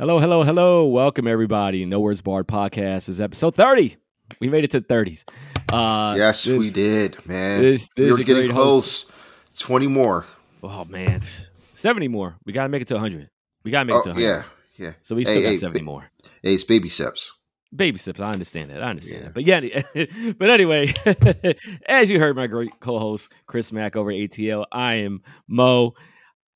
Hello, hello, hello. Welcome, everybody. No Words Barred podcast is episode 30. We made it to 30s. Uh, yes, this, we did, man. This, this we were getting close. Host. 20 more. Oh, man. 70 more. We got to make it to 100. We got to make oh, it to 100. Yeah, yeah. So we still hey, got hey, 70 more. Hey, it's baby steps. Baby steps. I understand that. I understand yeah. that. But yeah, but anyway, as you heard my great co-host Chris Mack over ATL, I am Mo.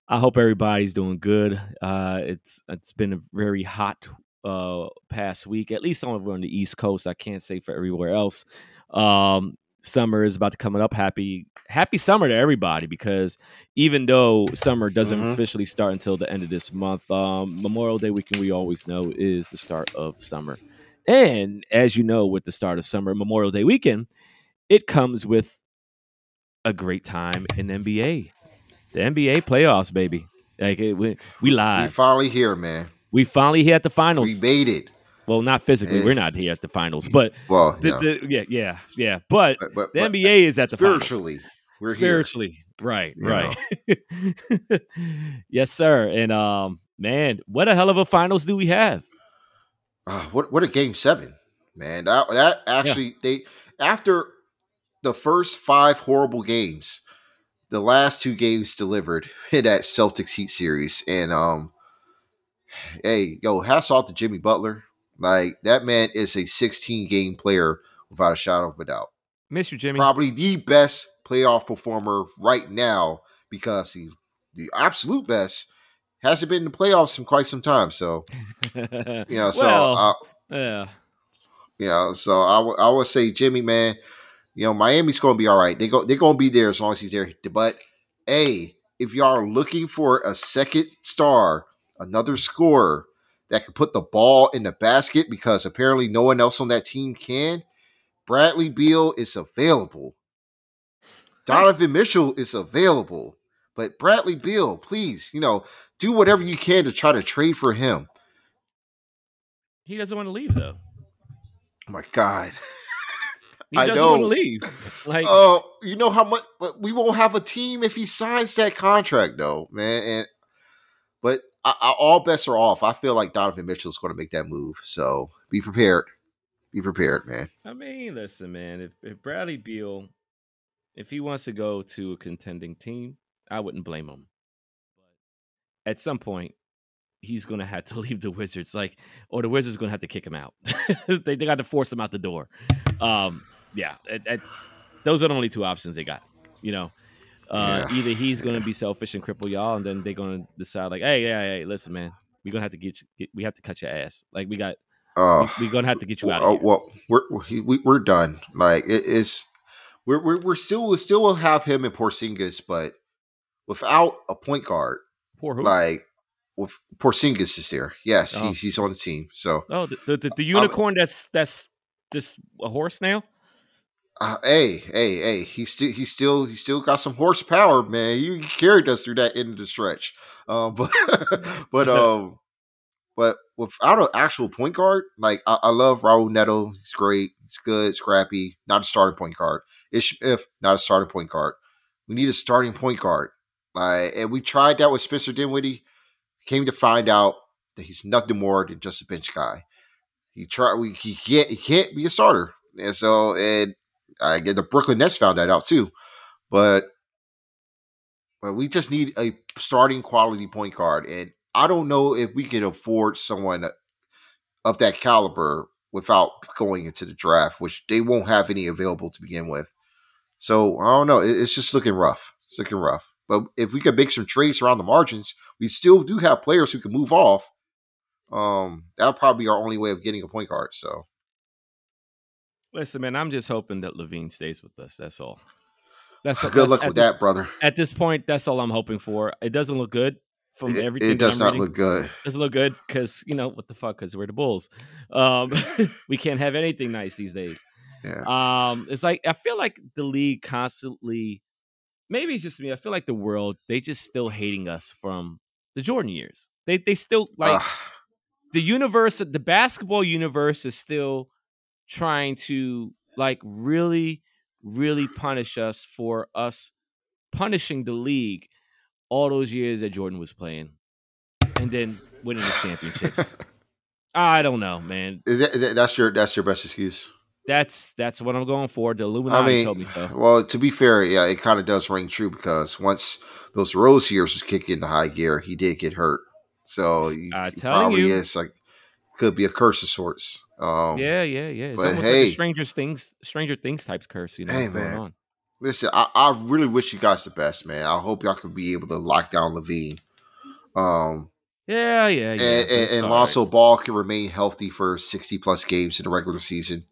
I hope everybody's doing good. Uh, it's it's been a very hot uh, past week, at least over on the East Coast. I can't say for everywhere else. Um, summer is about to come up. Happy happy summer to everybody because even though summer doesn't mm-hmm. officially start until the end of this month, um, Memorial Day weekend we always know is the start of summer. And as you know, with the start of summer, Memorial Day weekend, it comes with a great time in NBA. The NBA playoffs, baby. Like it, we, we live. We finally here, man. We finally here at the finals. We made it. Well, not physically. Yeah. We're not here at the finals, but well, the, the, yeah, yeah, yeah. But, but, but the but NBA is at the spiritually. Finals. We're spiritually, here. right, you right. yes, sir. And um, man, what a hell of a finals do we have? Uh, what what a game seven, man. That that actually yeah. they after the first five horrible games, the last two games delivered in that Celtics Heat series. And um, hey, yo, hats off to Jimmy Butler. Like that man is a 16 game player without a shadow of a doubt. Miss you, Jimmy. Probably the best playoff performer right now because he the absolute best hasn't been in the playoffs in quite some time. So you know, so well, uh, yeah, you know, so I, w- I would say Jimmy, man, you know, Miami's going to be all right. They go they're going to be there as long as he's there. But hey, if y'all are looking for a second star, another scorer that can put the ball in the basket because apparently no one else on that team can, Bradley Beal is available. Donovan Mitchell is available. But Bradley Beal, please, you know, do whatever you can to try to trade for him. He doesn't want to leave though. Oh my God. He I doesn't know. want to leave. Like, oh, uh, you know how much we won't have a team if he signs that contract, though, man. And but I, I, all bets are off. I feel like Donovan Mitchell is going to make that move. So be prepared. Be prepared, man. I mean, listen, man. If, if Bradley Beal, if he wants to go to a contending team, I wouldn't blame him. But at some point, he's going to have to leave the Wizards, like, or the Wizards going to have to kick him out. they, they got to force him out the door. Um, yeah, it, it's those are the only two options they got. You know, uh, yeah. either he's going to be selfish and cripple y'all, and then they're going to decide like, hey, yeah, hey, listen, man, we're gonna have to get, you, get we have to cut your ass. Like we got, uh, we, are gonna have to get you out. Of here. Oh, well, we're we, we're done. Like it is, we're we're, we're still we still will have him in Porzingis, but without a point guard, Poor who? like with Porzingis is there. Yes, oh. he's he's on the team. So oh, the the, the unicorn that's that's just a horse now. Uh, hey, hey, hey! He still, he still, he still got some horsepower, man. He carried us through that end of the stretch. Um, but, but, um, but without an actual point guard, like I, I, love Raul Neto. He's great. He's good, scrappy. Not a starting point guard. Ish if not a starting point guard. We need a starting point guard. Like, and we tried that with Spencer Dinwiddie. Came to find out that he's nothing more than just a bench guy. He tried. We he can't. He can't be a starter. And so, and I get the Brooklyn Nets found that out too. But but we just need a starting quality point guard, and I don't know if we can afford someone of that caliber without going into the draft, which they won't have any available to begin with. So I don't know. It's just looking rough. It's looking rough. But if we could make some trades around the margins, we still do have players who can move off. Um, that'll probably be our only way of getting a point guard. So Listen, man, I'm just hoping that LaVine stays with us. That's all. That's good that's, luck with this, that, brother. At this point, that's all I'm hoping for. It doesn't look good from it, everything. It does not reading. look good. It doesn't look good because you know what the fuck? Because we're the Bulls. Um, we can't have anything nice these days. Yeah. Um, it's like I feel like the league constantly. Maybe it's just me. I feel like the world they just still hating us from the Jordan years. They they still like uh, the universe. The basketball universe is still trying to like really, really punish us for us punishing the league all those years that Jordan was playing. And then winning the championships. I don't know, man. Is that, is that that's your that's your best excuse? That's that's what I'm going for. The Illuminati I mean, told me so. well, to be fair, yeah, it kind of does ring true because once those Rose years was kicking into high gear, he did get hurt. So you, I'm he telling probably you. is like could be a curse of sorts. Um, Yeah, yeah, yeah. It's almost like a Stranger Things, Stranger Things types curse. You know, Hey, man. on. Listen, I, I really wish you guys the best, man. I hope y'all could be able to lock down LaVine. Um, Yeah, yeah, yeah. and, and, and Lonzo right. Ball can remain healthy for 60 plus games in the regular season.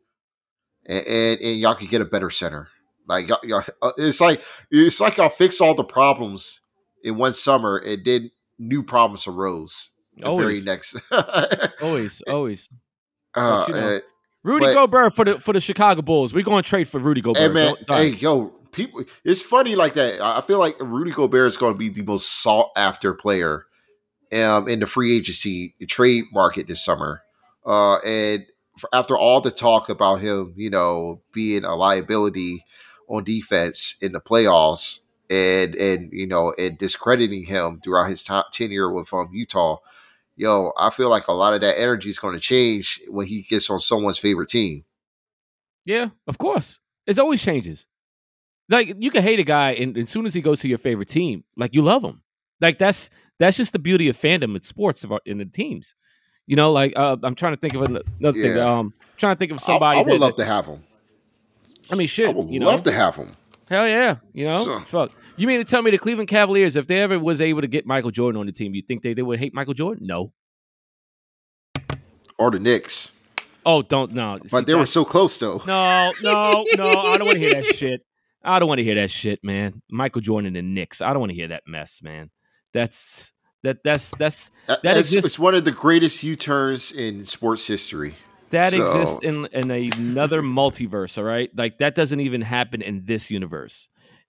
And, and, and y'all could get a better center. Like y'all, y'all, uh, it's like it's like y'all fix all the problems in one summer and then new problems arose. Always. very next. Always, always. uh, you know. uh, Rudy But- Gobert for the for the Chicago Bulls. We're going to trade for Rudy Gobert. Hey man, hey yo, people. It's funny like that. I I feel like Rudy Gobert is going to be the most sought after player, um, in the free agency trade market this summer. Uh, and for, after all the talk about him, you know, being a liability on defense in the playoffs, and and you know, and discrediting him throughout his time, tenure with um, Utah. Yo, I feel like a lot of that energy is going to change when he gets on someone's favorite team. Yeah, of course. It always changes. Like you can hate a guy, and as soon as he goes to your favorite team, like you love him. Like that's that's just the beauty of fandom in sports of our, in the teams. You know, like uh, I'm trying to think of an- another thing. Yeah. Um, trying to think of I- somebody. I, would that- love that- to have him. I mean, shit. I would you love know? to have him. Hell yeah. You know, So- fuck. You mean to tell me the Cleveland Cavaliers, if they ever was able to get Michael Jordan on the team, you think they, they would hate Michael Jordan? No. Or the Knicks. Oh, don't no. But See, they were so close though. No, no, no. I don't want to hear that shit. I don't want to hear that shit, man. Michael Jordan and the Knicks. I don't want to hear that mess, man. That's that that's that's That that it's, exists- it's one of the greatest U turns in sports history. That So- exists in in another multiverse, all right? Like that doesn't even happen in this universe.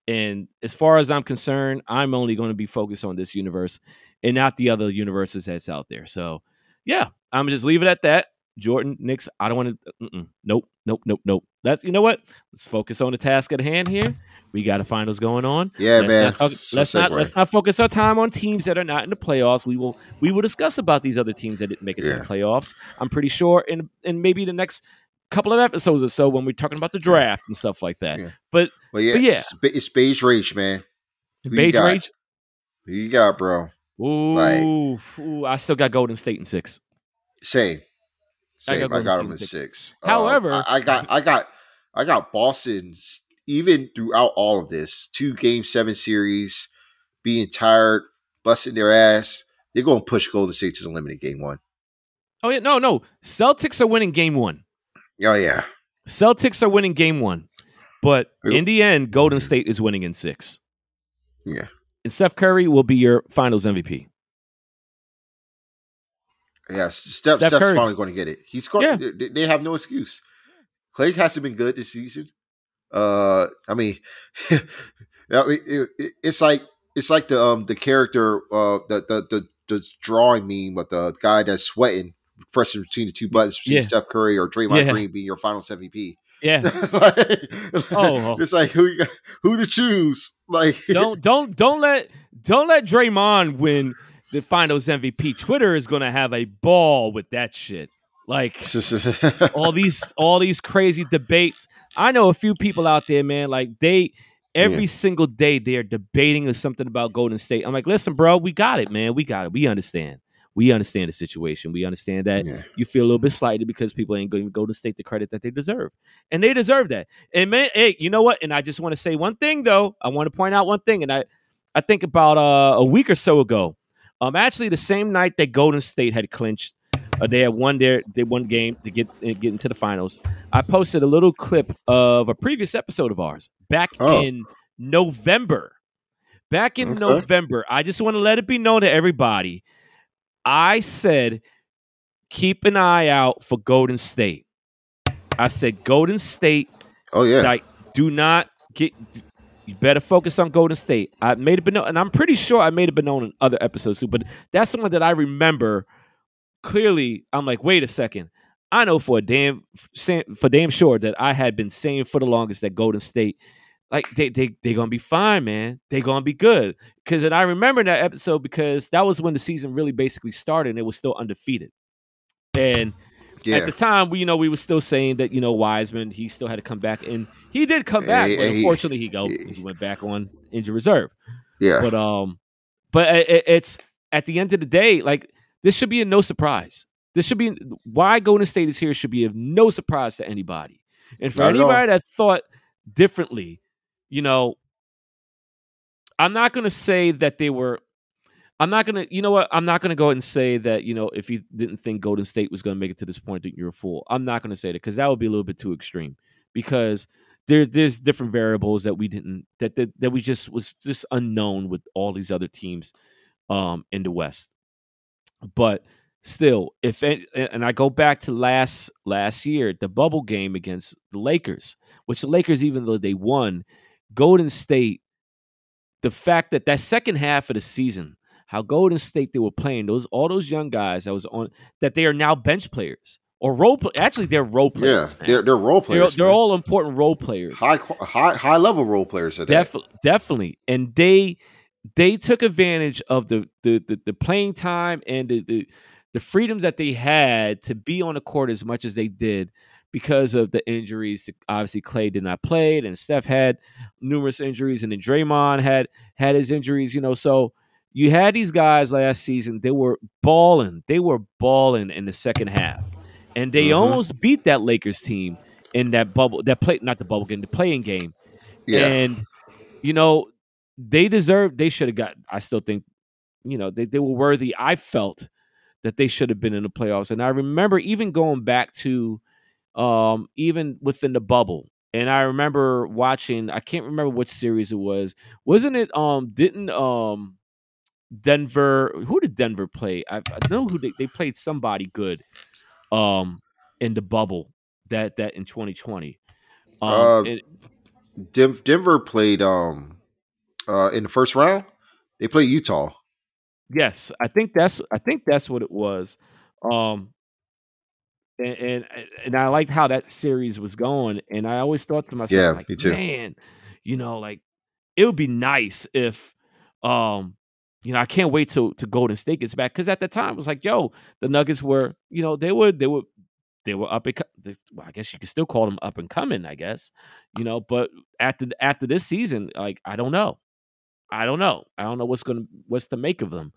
And as far as I'm concerned, I'm only going to be focused on this universe and not the other universes that's out there. So, yeah, I'm gonna just leave it at that. Jordan, Knicks, I don't want to. Uh, nope, nope, nope, nope. That's you know what? Let's focus on the task at hand here. We got to find what's going on. Yeah, let's man. Not, let's not let's not focus our time on teams that are not in the playoffs. We will we will discuss about these other teams that didn't make it to the playoffs. I'm pretty sure in in maybe the next couple of episodes or so when we're talking about the draft and stuff like that. Yeah. But But yeah, But yeah. It's, beige rage, man. Who you Beige got? Rage, Who you got, bro? ooh, Like- ooh, I still got Golden State in six. Same. Same. I got got, Golden him at State six. Um, However- I, I got I got I got Boston even throughout all of this. Two game seven series, being tired, busting their ass. They're gonna push Golden State to the limit in game one. Oh yeah, no, no. Celtics are winning game one. Oh yeah. Celtics are winning game one. But in the end, Golden State is winning in six. Yeah. And Steph Curry will be your finals MVP. Yeah, Steph, Steph Steph's Curry. finally going to get it. He's going. Yeah. They, they have no excuse. Clay hasn't been good this season. Uh, I mean, I mean, it- it- it's like it's like the um the character uh the the the, the drawing meme with the guy that's sweating, pressing between the two buttons between Yeah. Steph Curry or Draymond Yeah. Green being your Finals MVP. Yeah. like, Oh. it's like who you got, who to choose? Like don't don't don't let don't let Draymond win the finals MVP. Twitter is gonna have a ball with that shit. Like all these all these crazy debates. I know a few people out there, man. Like they every Yeah. single day they're debating something about Golden State. I'm like, listen, bro, we got it, man. We got it. We understand. We understand the situation. We understand that Yeah. you feel a little bit slighted because people ain't going to go to state the credit that they deserve, and they deserve that. And man, hey, you know what? And I just want to say one thing though. I want to point out one thing, and I, I think about uh, a week or so ago, um, actually the same night that Golden State had clinched, uh, they had won their they won game to get uh, get into the finals. I posted a little clip of a previous episode of ours back Oh. in November. Back in Okay. November, I just want to let it be known to everybody. I said, keep an eye out for Golden State. I said, Golden State, oh yeah. like, do not get. You better focus on Golden State. I made it been known, and I'm pretty sure I made it been known in other episodes too. But that's the one that I remember clearly. I'm like, wait a second. I know for a damn for damn sure that I had been saying for the longest that Golden State like they they they gonna be fine, man. They gonna be good. Because and I remember that episode because that was when the season really basically started and it was still undefeated. And yeah. at the time, we you know we were still saying that you know Wiseman he still had to come back and he did come back, but unfortunately he go he went back on injured reserve. Yeah, but um, but it, it's at the end of the day, like this should be a no surprise. This should be why Golden State is here should be of no surprise to anybody. And for anybody that thought differently, you know, I'm not going to say that they were. I'm not going to, you know what? I'm not going to go ahead and say that, you know, if you didn't think Golden State was going to make it to this point, that you're a fool. I'm not going to say that because that would be a little bit too extreme because there, there's different variables that we didn't, that, that, that we just was just unknown with all these other teams um, in the West. But still, if, and I go back to last, last year, the bubble game against the Lakers, which the Lakers, even though they won, Golden State, the fact that that second half of the season, how Golden State they were playing those all those young guys that was on that they are now bench players or role. Actually, they're role players. Yeah, they're they're role players. They're, they're, all important role players. High high high level role players. Def- definitely, definitely. and they they took advantage of the the the, the playing time and the, the the freedoms that they had to be on the court as much as they did because of the injuries. Obviously, Clay did not play, and Steph had numerous injuries, and then Draymond had had his injuries. You know, so you had these guys last season. They were balling. They were balling in the second half, and they mm-hmm. almost beat that Lakers team in that bubble. That play, not the bubble game, the playing game. Yeah. And you know, they deserve. They should have got. I still think, you know, they they were worthy. I felt that they should have been in the playoffs, and I remember even going back to um, even within the bubble. And I remember watching, I can't remember which series it was. Wasn't it um didn't um Denver who did Denver play? I, I know who they, they played somebody good um in the bubble that that in 2020. Um uh, it, Denver played um uh in the first round. They played Utah. Yes, I think that's I think that's what it was. Um and, and and I liked how that series was going. And I always thought to myself, yeah, like, me too. man, you know, like it would be nice if, um, you know, I can't wait till to Golden State gets back because at the time it was like, yo, the Nuggets were, you know, they were they were they were up and well, I guess you could still call them up and coming, I guess, you know. But after after this season, like I don't know, I don't know, I don't know what's gonna what's to make of them.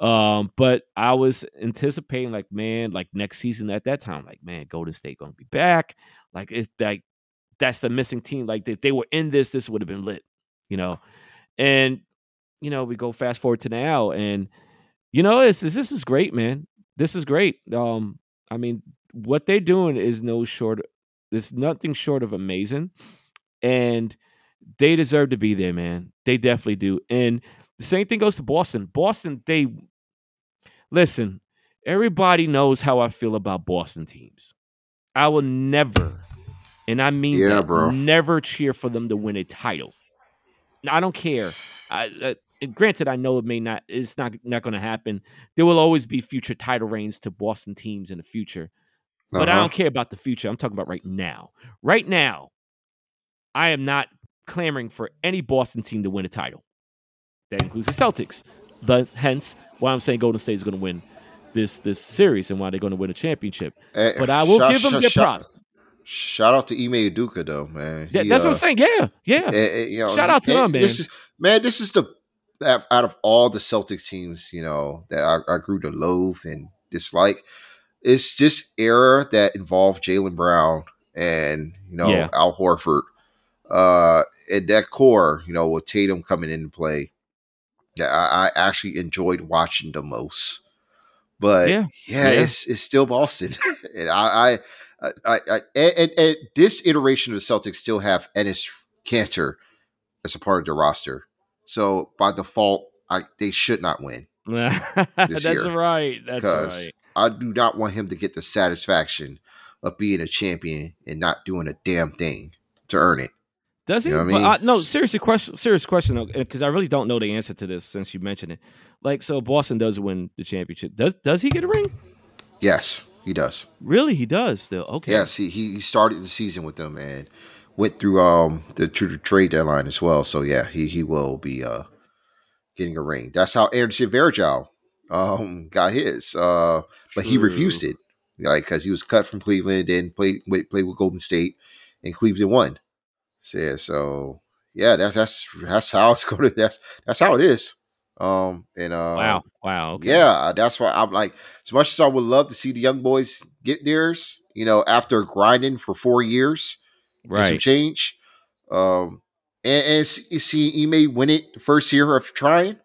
Um, but I was anticipating like, man, like next season at that time, like, man, Golden State gonna be back. Like it's like that's the missing team. Like if they were in this, this would have been lit, you know. And you know, we go fast forward to now, and you know, this this, this is great, man. This is great. Um, I mean, what they're doing is no short. There's nothing short of amazing, and they deserve to be there, man. They definitely do. And the same thing goes to Boston. Boston, they Listen, everybody knows how I feel about Boston teams. I will never, and I mean yeah, that, bro. never cheer for them to win a title. I don't care. I, uh, granted, I know it may not. It's not not going to happen. There will always be future title reigns to Boston teams in the future, but uh-huh. I don't care about the future. I'm talking about right now. Right now, I am not clamoring for any Boston team to win a title. That includes the Celtics. Thus, hence why I'm saying Golden State is going to win this this series and why they're going to win a championship. Hey, but I will shout, give them shout, their props. Shout out to Ime Udoka though, man. He, that's uh, what I'm uh, saying. Yeah, yeah. Uh, you know, shout out to him, man. This is, man, this is the out of all the Celtics teams, you know, that I, I grew to loathe and dislike. It's just era that involved Jaylen Brown and you know yeah. Al Horford, uh, and that core, you know, with Tatum coming into play that I, I actually enjoyed watching the most. But yeah, yeah, yeah. it's it's still Boston, and I, I, I, I and, and, this iteration of the Celtics still have Enes Kanter as a part of the roster. So by default, I they should not win. That's year, right. That's right. I do not want him to get the satisfaction of being a champion and not doing a damn thing to earn it. Does he? You know I mean? I, no, seriously, question. Serious question, because I really don't know the answer to this since you mentioned it. Like, so Boston does win the championship. Does does he get a ring? Yes, he does. Really, he does. Still, okay. Yes, he he started the season with them, and went through um the trade deadline as well. So yeah, he he will be uh getting a ring. That's how Anderson Varejao um got his. Uh, but he refused it, like because he was cut from Cleveland and played played with Golden State, and Cleveland won. Yeah, so yeah, that's that's that's how it's going to. That's that's how it is. Um and uh, wow, wow, okay. yeah, that's why I'm like, as much as I would love to see the young boys get theirs, you know, after grinding for four years, right? Some change. Um, and, and you see, he may win it the first year of trying,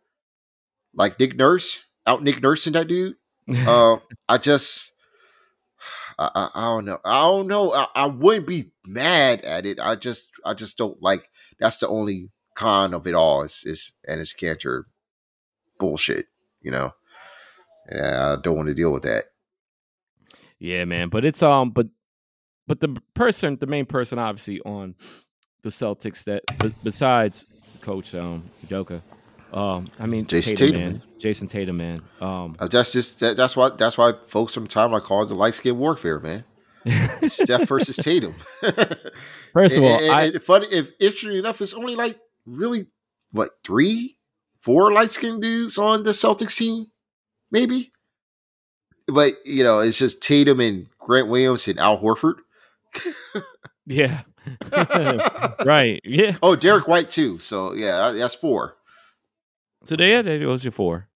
like Nick Nurse, out Nick Nurse and that dude. uh, I just, I, I, don't know. I don't know. I, I wouldn't be mad at it. I just, I just don't like. That's the only con of it all. Is is and it's cancer bullshit. You know. Yeah, I don't want to deal with that. Yeah, man. But it's um, but but the person, the main person, obviously on the Celtics that besides Coach um Joker, um, I mean Jayson Tatum, Tatum man. Jayson Tatum, man. Um, uh, that's just that, that's why that's why folks from time I call it the light skin warfare, man. Steph versus Tatum. First of all, and, and, I, and funny if interesting enough, it's only like really what three, four light skinned dudes on the Celtics team, maybe. But you know, it's just Tatum and Grant Williams and Al Horford. yeah. right. Yeah. Oh, Derrick White too. So yeah, that's four. So there, there was your four.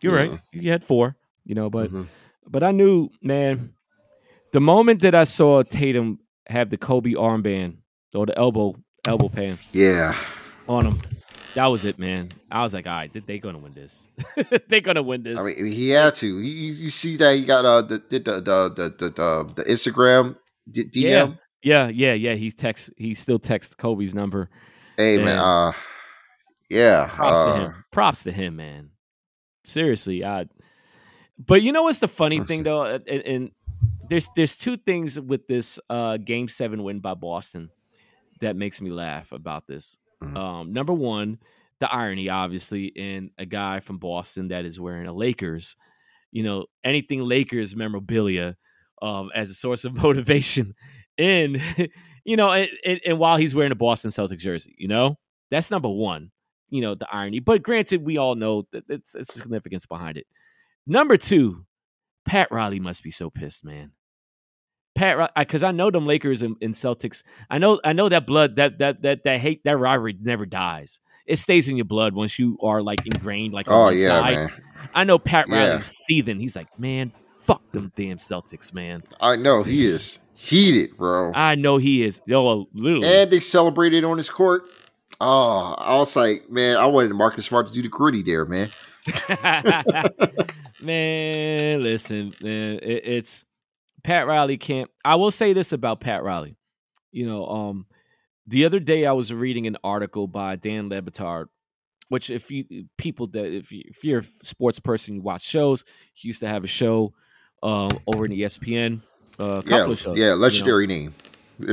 You're yeah. right. You had four. You know, but mm-hmm. but I knew, man, the moment that I saw Tatum have the Kobe armband or the elbow elbow pan, yeah, on him, that was it, man. I was like, all right, did they're gonna win this. they're gonna win this. I mean, he had to. You, you see that he got uh the the the the the, the, the Instagram DM. Yeah, yeah, yeah, yeah. He text. He still texts Kobe's number. Hey man, uh, yeah. Props uh, to him. Props to him, man. Seriously, I. But you know what's the funny thing though, and, and there's there's two things with this uh game seven win by Boston that makes me laugh about this. Mm-hmm. Um, number one, the irony, obviously, in a guy from Boston that is wearing a Lakers, you know, anything Lakers memorabilia um, as a source of motivation. And, you know, and, and, and, while he's wearing a Boston Celtics jersey, you know, that's number one, you know, the irony. But granted, we all know that it's, it's significance behind it. Number two, Pat Riley must be so pissed, man. Pat, because I, know them Lakers and, and, Celtics. I know, I know that blood, that that that that hate, that rivalry never dies. It stays in your blood once you are like ingrained, like oh yeah, side. man. I know Pat Riley's yeah. seething. He's like, man, fuck them damn Celtics, man. I know he is heated, bro. I know he is. Yo, literally. And they celebrated on his court. Oh, I was like, man, I wanted Marcus Smart to do the gritty there, man. man, listen, man, it, it's Pat Riley can't. I will say this about Pat Riley. You know, um, the other day I was reading an article by Dan Le Batard, which if you people that if you if you're a sports person, you watch shows. He used to have a show uh, over in ESPN. Uh, yeah, shows, yeah, legendary you know. name,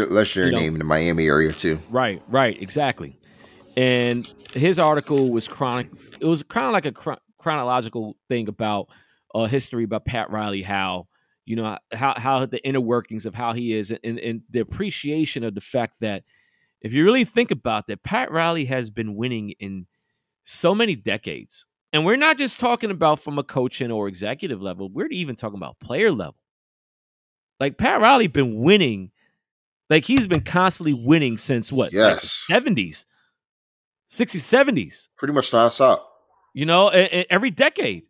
legendary you know, name in the Miami area too. Right, right, exactly. And his article was chronic. It was kind of like a chronological thing about uh, history about Pat Riley, how you know how how the inner workings of how he is and, and the appreciation of the fact that if you really think about that pat riley has been winning in so many decades. And we're not just talking about from a coaching or executive level we're even talking about player level. Like pat riley been winning like he's been constantly winning since what yes. like 70s 60s 70s pretty much nonstop. You know every decade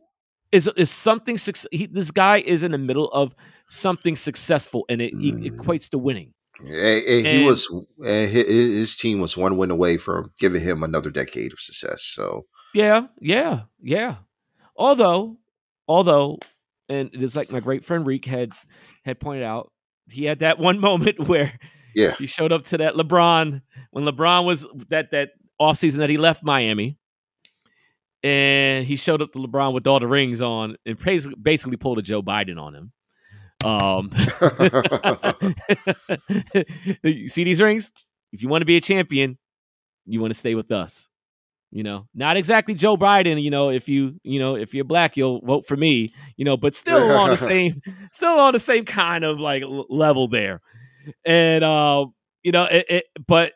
is is something he, this guy is in the middle of something successful and it, mm. equates to winning. And, he was his team was one win away from giving him another decade of success so. Yeah yeah yeah. Although although and it is like my great friend reek had had pointed out he had that one moment where yeah. he showed up to that lebron when lebron was that that offseason that he left miami and he showed up to LeBron with all the rings on and basically pulled a Joe Biden on him. Um, you see these rings? If you want to be a champion, you want to stay with us. You know, not exactly Joe Biden. You know, if you you know if you're black, you'll vote for me. You know, but still on the same, still on the same kind of like level there. And uh, you know, it, it, but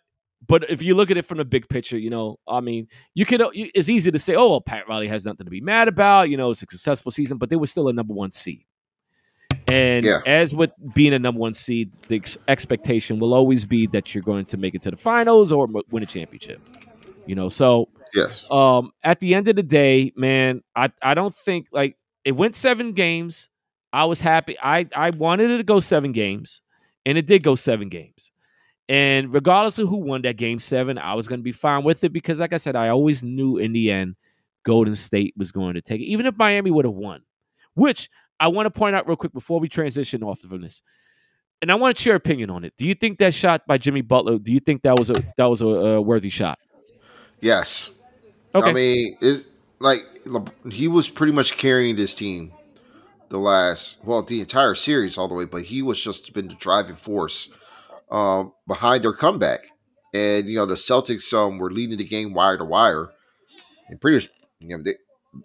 but if you look at it from the big picture, you know, I mean, you can. It's easy to say, "Oh, well, Pat Riley has nothing to be mad about." You know, it's a successful season, but they were still a number one seed. And yeah. as with being a number one seed, the ex- expectation will always be that you're going to make it to the finals or win a championship. You know, so yes. Um, at the end of the day, man, I I don't think like it went seven games. I was happy. I I wanted it to go seven games, and it did go seven games. And regardless of who won that game seven, I was going to be fine with it because, like I said, I always knew in the end Golden State was going to take it, even if Miami would have won. Which I want to point out real quick before we transition off of this, and I want to share your opinion on it. Do you think that shot by Jimmy Butler? Do you think that was a that was a, a worthy shot? Yes. Okay. I mean, it, like he was pretty much carrying this team the last well the entire series all the way, but he was just been the driving force um, behind their comeback. And you know the Celtics um, were leading the game wire to wire, and pretty much you know they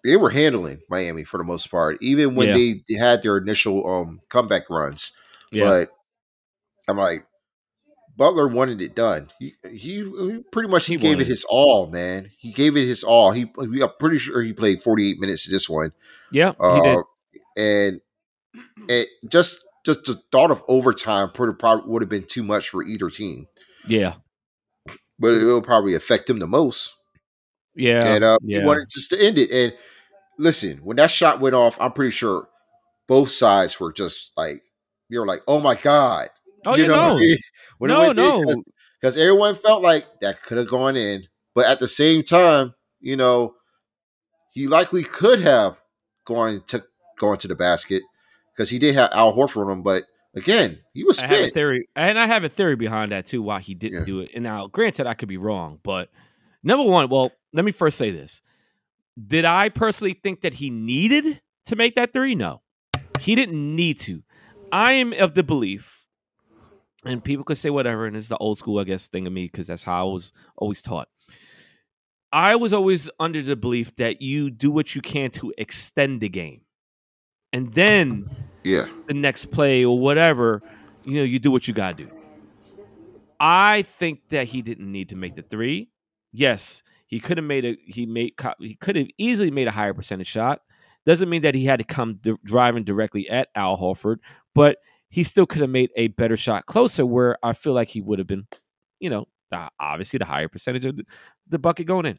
they were handling Miami for the most part, even when yeah. they, they, had their initial um, comeback runs. Yeah. But I'm like, Butler wanted it done. He he, he pretty much he, he gave it his all, man. He gave it his all. He, I'm pretty sure he played 48 minutes to this one. Yeah, uh, he did. And it just just the thought of overtime probably would have been too much for either team. Yeah, but it will probably affect them the most. Yeah, and uh, yeah. he wanted just to end it. And listen, when that shot went off, I'm pretty sure both sides were just like they were like, "Oh my god!" Oh, you, know, know. when no, no, because everyone felt like that could have gone in, but at the same time, you know, he likely could have gone to gone to the basket because he did have Al Horford on him, but again, he was. Spent. I have a theory, and I have a theory behind that too. Why he didn't yeah. do it. And now, granted, I could be wrong, but number one, well, let me first say this: Did I personally think that he needed to make that three? No, he didn't need to. I am of the belief, and people could say whatever, and it's the old school, I guess, thing of me because that's how I was always taught. I was always under the belief that you do what you can to extend the game. And then yeah. the next play or whatever you know you do what you got to do. I think that he didn't need to make the three. Yes he could have made a he made he could have easily made a higher percentage shot. Doesn't mean that he had to come d- driving directly at al horford but he still could have made a better shot closer where i feel like he would have been you know obviously the higher percentage of the bucket going in.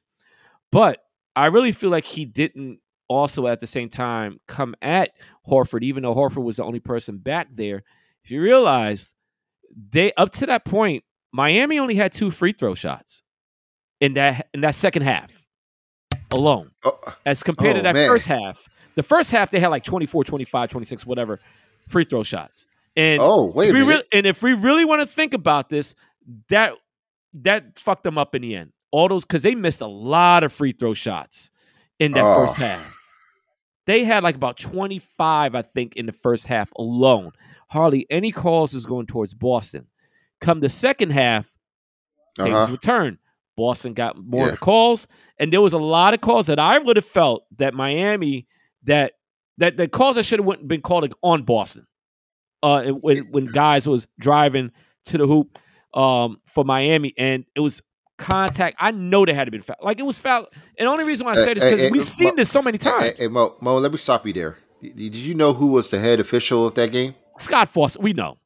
But i really feel like he didn't also at the same time come at Horford, even though Horford was the only person back there. If you realize they up to that point, Miami only had two free throw shots in that in that second half alone. Oh, as compared oh, to that man. first half. The first half they had like 24, 25, 26, whatever free throw shots. And oh, wait if re- and if we really want to think about this, that that fucked them up in the end. All those because they missed a lot of free throw shots in that oh. first half. They had like about 25, I think, in the first half alone. Hardly any calls is going towards Boston. Come the second half, things uh-huh. return. Boston got more yeah. calls, and there was a lot of calls that I would have felt that Miami that that the calls that should have been called on Boston. Uh, when when guys was driving to the hoop um, for Miami, and it was contact. I know they had to be foul. Like it was foul. And the only reason why I said it is because hey, we've seen Mo, this so many times. Hey, Mo, Mo, let me stop you there. Did you know who was the head official of that game? Scott Foster. We know.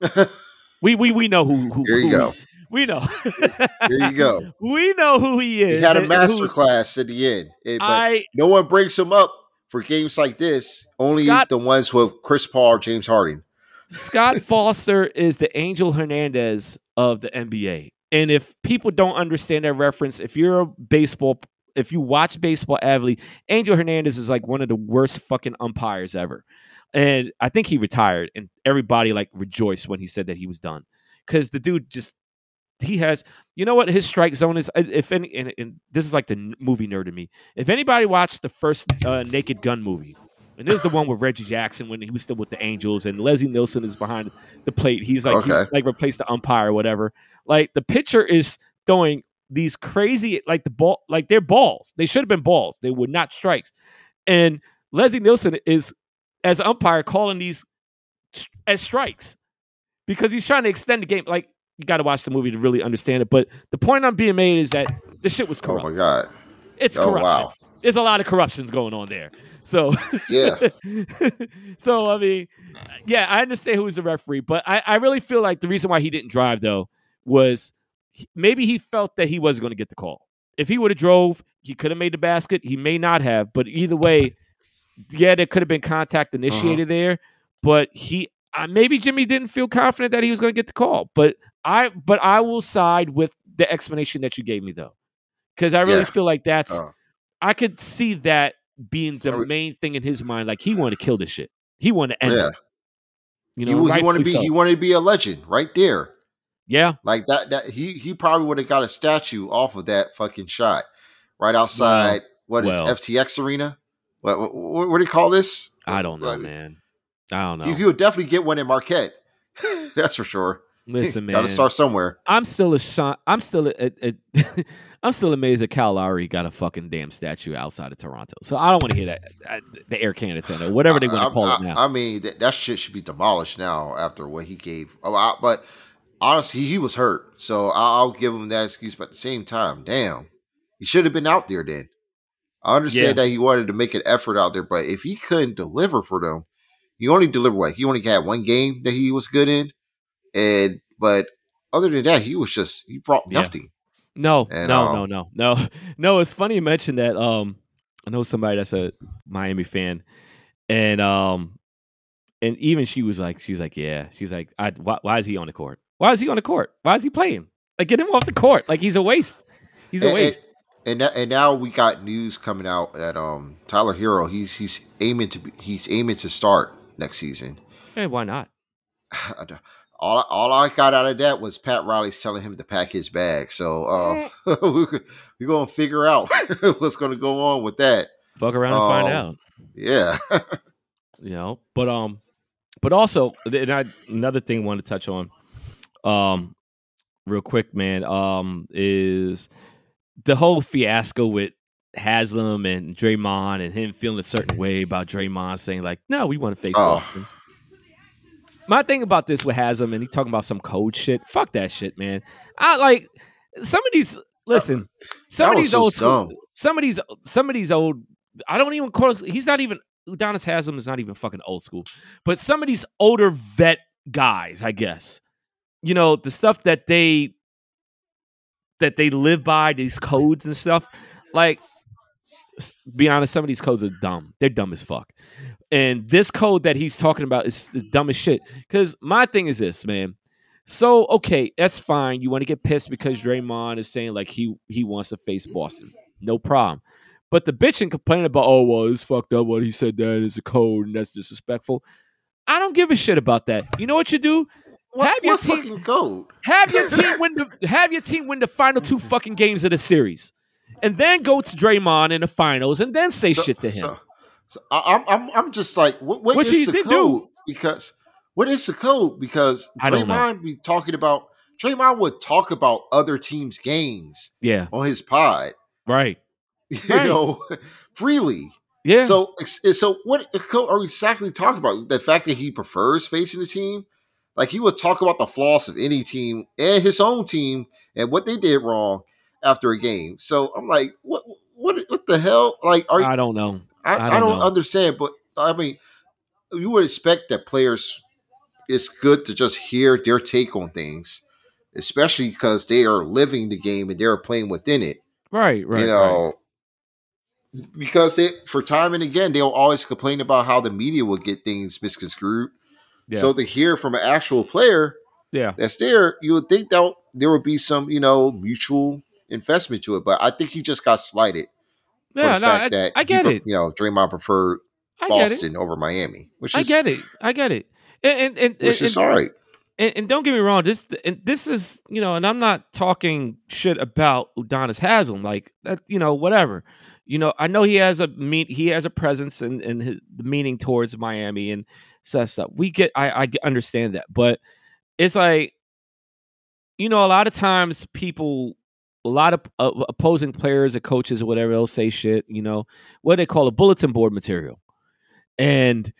we we we know who. who Here you who go. We know. Here you go. We know who he is. He had a master class at the end. It, I, no one brings him up for games like this. Only Scott, the ones with Chris Paul or James Harden. Scott Foster is the Angel Hernandez of the NBA. And if people don't understand that reference, if you're a baseball, if you watch baseball avidly, Angel Hernandez is like one of the worst fucking umpires ever. And I think he retired, and everybody like rejoiced when he said that he was done. Because the dude just he has you know what his strike zone is? If any and, and, this is like the movie nerd in me. If anybody watched the first uh, naked gun movie and this is the one with reggie jackson when he was still with the angels and leslie nielsen is behind the plate. He's like okay. he, like replaced the umpire or whatever like the pitcher is throwing these crazy, like the ball, like they're balls. They should have been balls. They were not strikes. And Leslie Nielsen is, as umpire, calling these as strikes because he's trying to extend the game. Like you got to watch the movie to really understand it. But the point I'm being made is that the shit was corrupt. Oh my god, it's oh, corruption. wow. There's a lot of corruptions going on there. So yeah, so I mean, yeah, I understand who was the referee, but I, I really feel like the reason why he didn't drive though was maybe he felt that he wasn't going to get the call. If he would have drove, he could have made the basket. He may not have, but either way, yeah, there could have been contact initiated there. But he, uh, maybe Jimmy didn't feel confident that he was going to get the call. But I, but I will side with the explanation that you gave me though, because I really Yeah. feel like that's Uh. I could see that being the main thing in his mind. Like he wanted to kill this shit. He wanted to end yeah. it. You know, he wanted to be so. he wanted to be a legend right there. Yeah, Like that that he he probably would have got a statue off of that fucking shot right outside what is well. FTX arena. What, what what what do you call this? I don't know, Like, man. I don't know. He, he would definitely get one in Marquette. That's for sure. Listen, man. Got to start somewhere. I'm still a shot. I'm still a, a, a I'm still amazed that Cal Lowry got a fucking damn statue outside of Toronto. So I don't want to hear that. uh, The Air Canada Center, whatever they want to call I, it now. I mean, that, that shit should be demolished now after what he gave. Oh, I, but honestly, he was hurt, so I'll give him that excuse. But at the same time, damn, he should have been out there then. I understand that he wanted to make an effort out there, but if he couldn't deliver for them, he only delivered what he only had one game that he was good in, and but other than that, he was just he brought Yeah. nothing. No, And, no, um, no, no, no, no. It's funny you mentioned that. Um, I know somebody that's a Miami fan, and um, and even she was like, she was like, yeah, she's like, I, why, why is he on the court? Why is he on the court? Why is he playing? Like, get him off the court. Like he's a waste. He's a And- and- waste. And that, and now we got news coming out that um Tyler Herro he's he's aiming to be, he's aiming to start next season. Hey, why not? all all I got out of that was Pat Riley's telling him to pack his bag. So uh, we're gonna figure out what's gonna go on with that. Fuck around and find Um, out. Yeah, you know but um but also and I, another thing I want to touch on um real quick man um is the whole fiasco with Haslam and Draymond and him feeling a certain way about Draymond saying like no we want to face Oh. Boston my thing about this with Haslam and he talking about some code shit fuck that shit man I like some of these listen some that of these old school some of these some of these old I don't even call he's not even Udonis Haslam is not even fucking old school. But some of these older vet guys, I guess, you know, the stuff that they that they live by, these codes and stuff, like be honest, some of these codes are dumb. They're dumb as fuck. And this code that he's talking about is the dumbest shit. Because my thing is this, man. So okay, that's fine. You want to get pissed because Draymond is saying like he he wants to face Boston. No problem. But the bitch and complaining about, oh well, it's fucked up what he said that is a code and that's disrespectful. I don't give a shit about that. You know what you do? What, Have your what team- fucking code? Have your team win the have your team win the final two fucking games of the series, and then go to Draymond in the finals, and then say So- shit to him. So, so I'm I'm I'm just like, what, what Which is he the code? do. Because what is the code? Because I. Draymond be talking about Draymond would talk about other teams' games yeah, on his pod, right. you Right. know, freely. Yeah, So, so what are we exactly talking about? The fact that he prefers facing the team, like he would talk about the flaws of any team and his own team and what they did wrong after a game. So I'm like, what, what, what the hell? Like, are I don't know. I, I I don't don't, know. understand, but I mean, you would expect that players. It's good to just hear their take on things, especially because they are living the game and they're playing within it Right, right. you know, because they for time and again they'll always complain about how the media will get things misconstrued. Yeah. So to hear from an actual player yeah, that's there, you would think that there would be some, you know, mutual investment to it. But I think he just got slighted yeah. No, I, that I get it. You know, Draymond preferred I get it. Boston over Miami, which I get it. I get it. And and and, which and, is all right. and, and don't get me wrong, this and this is you know, and I'm not talking shit about Udonis Haslam, like that, you know, whatever. You know, I know he has a mean, he has a presence and and his the meaning towards Miami and stuff. Stuff we get, I I understand that, but it's like, you know, a lot of times people, a lot of uh, opposing players or coaches or whatever, they'll say shit. You know, what they call a bulletin board material, and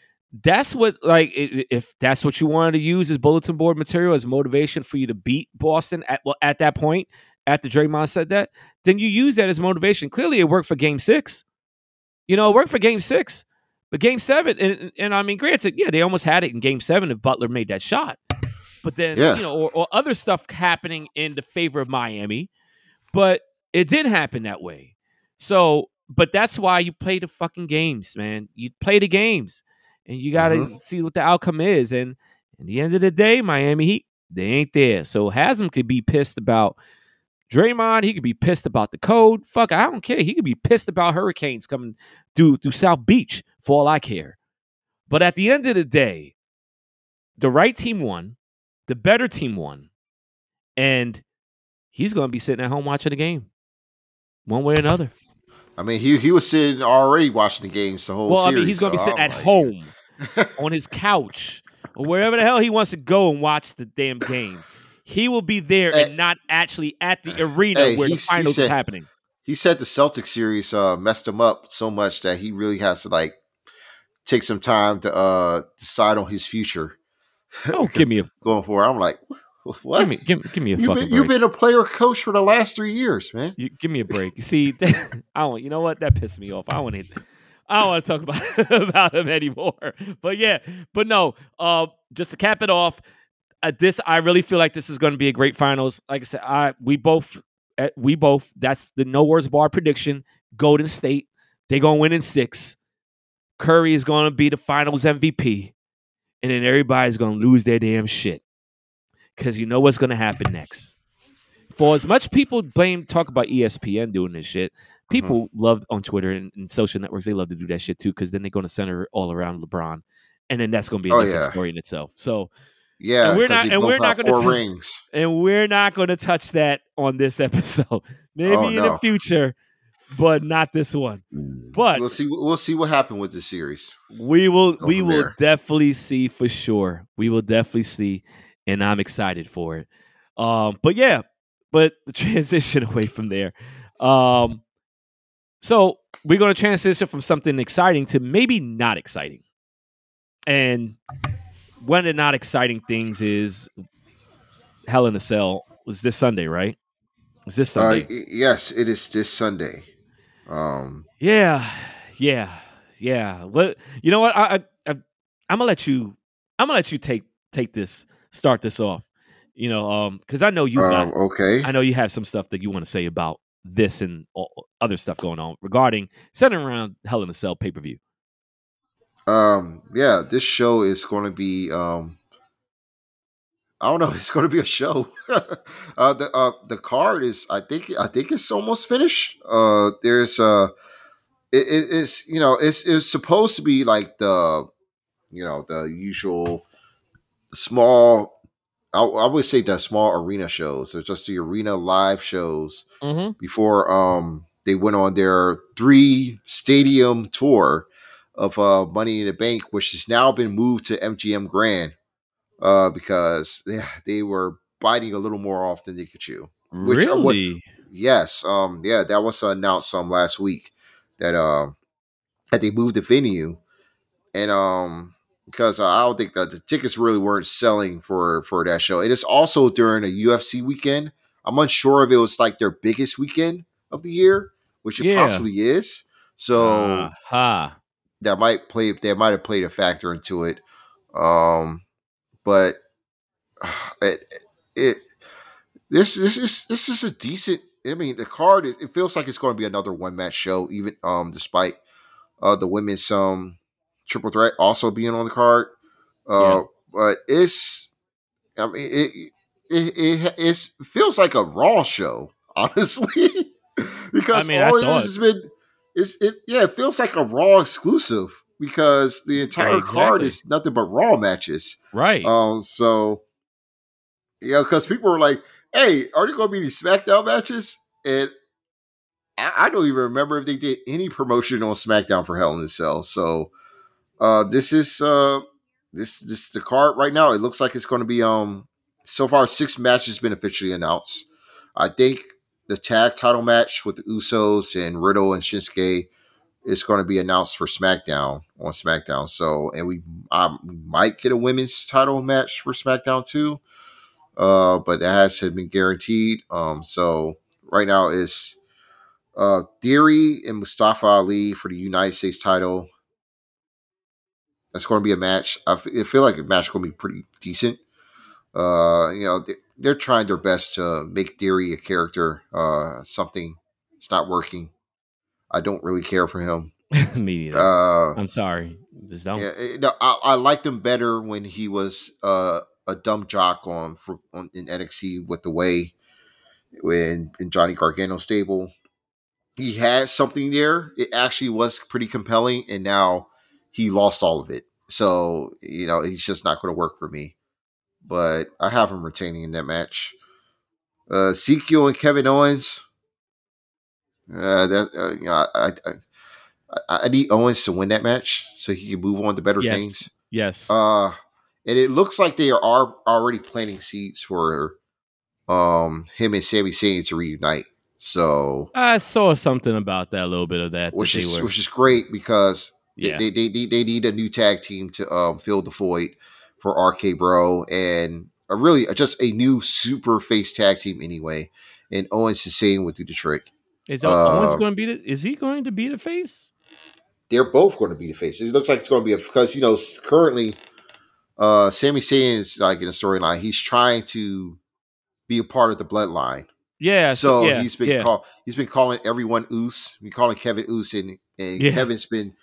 that's what like if that's what you wanted to use as bulletin board material as motivation for you to beat Boston at well at that point after Draymond said that, then you use that as motivation. Clearly, it worked for Game Six. You know, it worked for Game Six, but Game Seven, and, and I mean, granted, yeah, they almost had it in Game Seven if Butler made that shot. But then, yeah. you know, or, or other stuff happening in the favor of Miami, but it didn't happen that way. So, but that's why you play the fucking games, man. You play the games and you got to mm-hmm. see what the outcome is. And at the end of the day, Miami Heat, they ain't there. So Haslam could be pissed about Draymond. He could be pissed about the code. Fuck, I don't care. He could be pissed about hurricanes coming through through South Beach for all I care. But at the end of the day, the right team won, the better team won, and he's going to be sitting at home watching the game, one way or another. I mean, he he was sitting already watching the games the whole. Well, series, I mean, he's going to so be sitting I'm at like, home on his couch or wherever the hell he wants to go and watch the damn game. He will be there hey, and not actually at the arena hey, where the finals said, is happening. He said the Celtics series uh, messed him up so much that he really has to like take some time to uh, decide on his future. Oh, give me a going forward. I'm like, what? Give me, give, give me a you've fucking been, break. You've been a player coach for the last three years, man. You, give me a break. You see, I don't. You know what? That pissed me off. I want to. I don't want to talk about about him anymore. But yeah, but no. Uh, just to cap it off, uh, this I really feel like this is going to be a great finals. Like I said, I we both uh, we both that's the no words bar prediction. Golden State they gonna win in six. Curry is gonna be the finals MVP, and then everybody's gonna lose their damn shit because you know what's going to happen next. For as much people blame talk about ESPN doing this shit, mm-hmm. people mm-hmm. love on Twitter and, and, social networks. They love to do that shit too because then they're going to center all around LeBron, and then that's going to be a oh, different yeah. story in itself. So yeah, and we're not, and we're not going to rings, and we're not going to touch that on this episode. Maybe oh, in no. the future, but not this one. Mm. But we'll see. We'll see what happened with the series. We will. Go we will there. definitely see for sure. We will definitely see and I'm excited for it. Um, but yeah, but the transition away from there. Um, so we're going to transition from something exciting to maybe not exciting. And one of the not exciting things is Hell in a Cell was this Sunday, right? Is this uh, Sunday? Uh, yes, it is this Sunday. Um, yeah, yeah, yeah. Well, you know what? I, I, I I'm gonna let you. I'm gonna let you take take this start this off. You know, um, because I know you. Um, okay. I know you have some stuff that you want to say about this and other stuff going on regarding centering around Hell in a Cell pay per view. Um. Yeah, this show is going to be. Um. I don't know. It's going to be a show. uh, the uh, the card is. I think. I think it's almost finished. Uh. There's. Uh. It, it, it's. You know. It's. It's supposed to be like the. You know the usual small I, I, would say the small arena shows so just the arena live shows mm-hmm. before um they went on their three stadium tour of uh money in the bank which has now been moved to mgm grand uh because yeah, they were biting a little more off than they could chew which really would, yes um yeah that was announced um last week that uh that they moved the venue and um because I don't think that the tickets really weren't selling for for that show. It is also during a UFC weekend. I'm unsure if it was like their biggest weekend of the year, which it yeah. possibly is. So uh-huh. that might play. That might have played a factor into it. Um, but it, it this this is this is a decent. I mean, the card it feels like it's going to be another one match show, even um despite uh the women's um triple threat also being on the card. Uh, yeah. But it's, I mean, it, it, it, it feels like a Raw show, honestly, because I mean, all it has been, it's, it, yeah, it feels like a Raw exclusive because the entire yeah, exactly. card is nothing but Raw matches. Right. Um. So, yeah, because people were like, hey, are there going to be these SmackDown matches? And I don't even remember if they did any promotion on SmackDown for Hell in a Cell. So, uh, this is uh, this this is the card right now. It looks like it's going to be um. So far, six matches been officially announced. I think the tag title match with the Usos and Riddle and Shinsuke is going to be announced for SmackDown on SmackDown. So, and we um, might get a women's title match for SmackDown too, uh, but that hasn't been guaranteed. Um, so right now is uh, Theory and Mustafa Ali for the United States title. That's going to be a match. I, I feel like a match going to be pretty decent. Uh, you know, they, they're trying their best to make Theory a character. Uh, something it's not working. I don't really care for him. Me neither. Uh, I'm sorry. Just don't. yeah, eh, no, I, I liked him better when he was uh, a dumb jock on, for, on in NXT with the way when in Johnny Gargano stable. He had something there. It actually was pretty compelling, and now he lost all of it. So you know he's just not going to work for me. But I have him retaining in that match. Uh, Ezekiel and Kevin Owens. Uh, that uh, you know, I, I, I I need Owens to win that match so he can move on to better Yes. things. Yes. Uh, and it looks like they are already planting seeds for um him and Sami Zayn to reunite. So I saw something about that, a little bit of that. that which they is which is great because yeah. they, they they they need a new tag team to um fill the void for RK Bro and a really just a new super face tag team anyway. And Owens and Zayn would do the trick. Is Owens uh, going to be the? Is he going to be the face? they're both going to be the face. It looks like it's going to be a because you know currently, uh, Sami Zayn is like in the storyline. He's trying to be a part of the bloodline. Yeah. so yeah, he's been yeah. call he's been calling everyone Oos. Been calling Kevin Oos, and, and Yeah. Kevin's been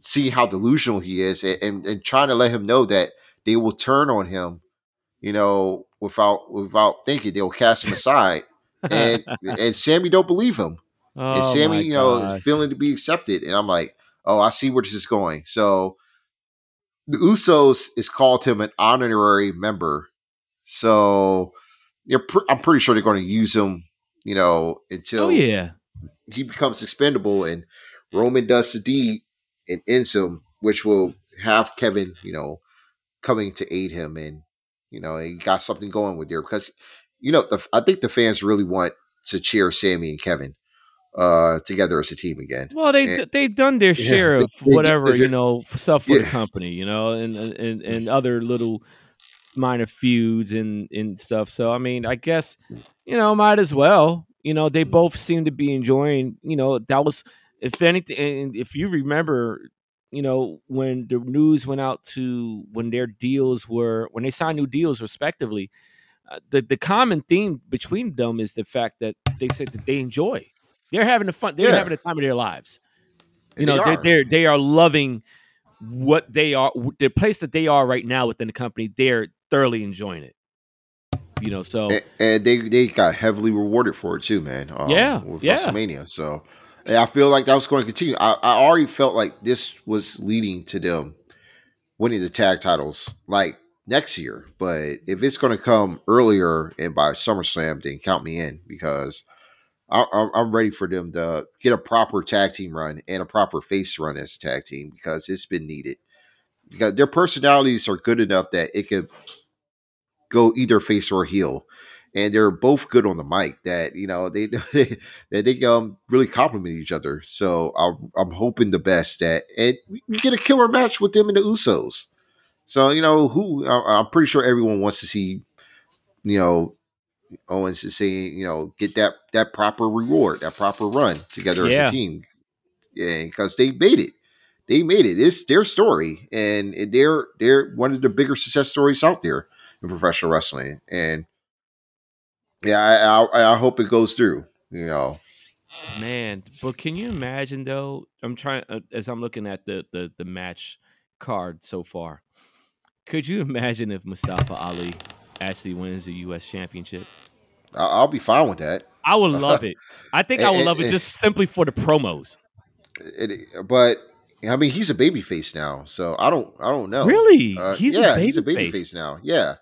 seeing how delusional he is, and, and and trying to let him know that they will turn on him. You know, without without thinking, they'll cast him aside. And and Sami don't believe him oh, and Sami, you know, gosh. is feeling to be accepted. And I'm like, oh, I see where this is going. So the Usos is called him an honorary member. So you're pr- I'm pretty sure they're going to use him, you know, until Oh yeah. he becomes expendable and Roman does the deed and ends him, which will have Kevin, you know, coming to aid him and you know, he got something going with there because you know, the, I think the fans really want to cheer Sami and Kevin uh together as a team again. Well, they And- they've done their share they- of whatever their- you know stuff for the company, you know, and and and other little minor feuds and and stuff. So I mean, I guess you know might as well. You know, they both seem to be enjoying. You know, that was if anything, and if you remember. You know, when the news went out to when their deals were when they signed new deals respectively, uh, the the common theme between them is the fact that they said that they enjoy. They're having a fun. They're Yeah. having the time of their lives. You know, they are are. they're they are loving what they are. The place that they are right now within the company, they're thoroughly enjoying it. You know, so and, and they they got heavily rewarded for it too, man. Um, Yeah, with yeah. WrestleMania. So, and I feel like that was going to continue. I, I already felt like this was leading to them winning the tag titles like next year. But if it's going to come earlier and by SummerSlam, then count me in because I, I'm, I'm ready for them to get a proper tag team run and a proper face run as a tag team because it's been needed. Because their personalities are good enough that it could go either face or heel and they're both good on the mic. That you know they they they um really complement each other. So I'm I'm hoping the best that and we get a killer match with them and the Usos. So you know who I- I'm pretty sure everyone wants to see. You know. Owens and Zayn, you know, get that that proper reward, that proper run together Yeah. as a team, yeah, because they made it. They made it. It's their story, and they're they're one of the bigger success stories out there in professional wrestling. And yeah, I, I I hope it goes through. You know, man, but can you imagine though? I'm trying uh, as I'm looking at the the the match card so far. Could you imagine if Mustafa Ali actually wins the U.S. Championship? I, I'll be fine with that. I would love it. I think I would love it just simply for the promos. It, but I mean, he's a baby face now, so I don't I don't know. Really? Uh, He's a yeah, he's a baby face. face now. Yeah.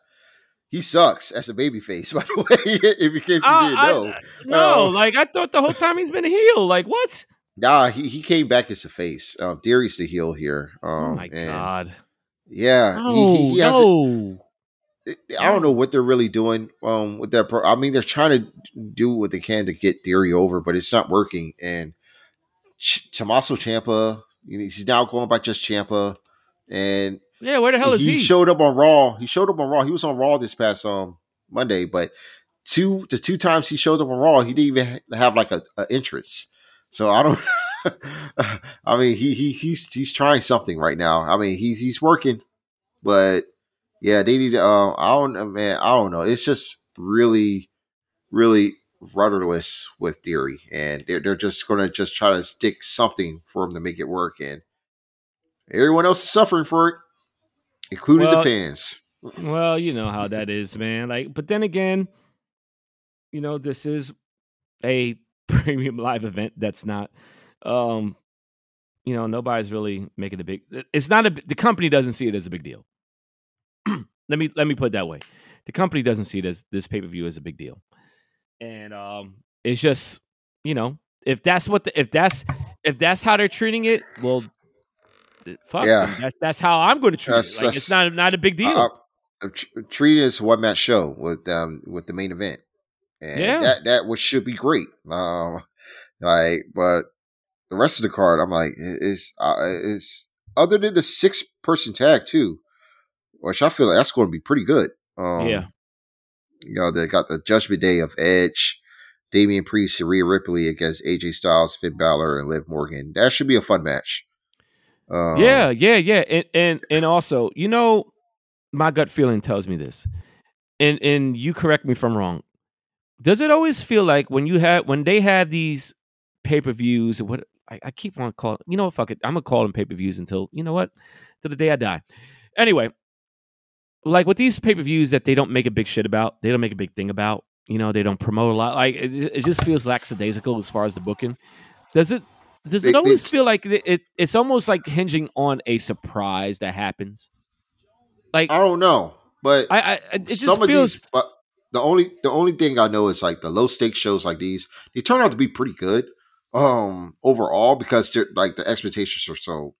He sucks as a baby face, by the way, in case you Uh, didn't I- know. no, Oh. like I thought the whole time he's been a heel. Like what? Nah, he, he came back as a face. Um, Darius the heel here. Um, oh my and god! Yeah, No, he, he, he has. no. I don't know what they're really doing. Um, with that. Pro- I mean, they're trying to do what they can to get Theory over, but it's not working. And Ch- Tommaso. You know, he's now going by just Ciampa. and yeah, where the hell is he? He showed up on Raw. He showed up on Raw. He was on Raw this past um Monday, but two the two times he showed up on Raw, he didn't even have like a, a entrance. So I don't. I mean, he he he's he's trying something right now. I mean, he's he's working, but yeah, they need. Uh, I don't man. I don't know. It's just really, really rudderless with Theory, and they're they're just going to just try to stick something for him to make it work, and everyone else is suffering for it, including well, the fans. Well, you know how that is, man. Like, but then again, you know, this is a premium live event that's not um you know nobody's really making a big it's not a the company doesn't see it as a big deal. Let me let me put it that way. The company doesn't see it as this pay-per-view as a big deal. And um it's just you know if that's what the, if that's if that's how they're treating it well fuck yeah. that's that's how i'm going to treat that's, it like it's not not a big deal. Uh, uh treat it as one match show with um with the main event. And yeah. that that which should be great. Um like but the rest of the card, I'm like, is uh, is other than the six person tag too, which I feel like that's going to be pretty good. Um, yeah, you know they got the Judgment Day of Edge, Damian Priest, and Rhea Ripley against AJ Styles, Finn Balor, and Liv Morgan. That should be a fun match. Um, yeah, yeah, yeah, and and and also, you know, my gut feeling tells me this, and and you correct me if I'm wrong. Does it always feel like when you have when they have these pay per views, what I, I keep on calling. You know what? Fuck it. I'm gonna call them pay per views until you know what, to the day I die. Anyway, like with these pay per views that they don't make a big shit about, they don't make a big thing about. You know, they don't promote a lot. Like it, it just feels lackadaisical as far as the booking. Does it? Does it, always feel like it, it? It's almost like hinging on a surprise that happens. Like I don't know, but I, I it just some feels. Of these, but the only the only thing I know is like the low stakes shows like these, they turn out to be pretty good um overall because like the expectations are so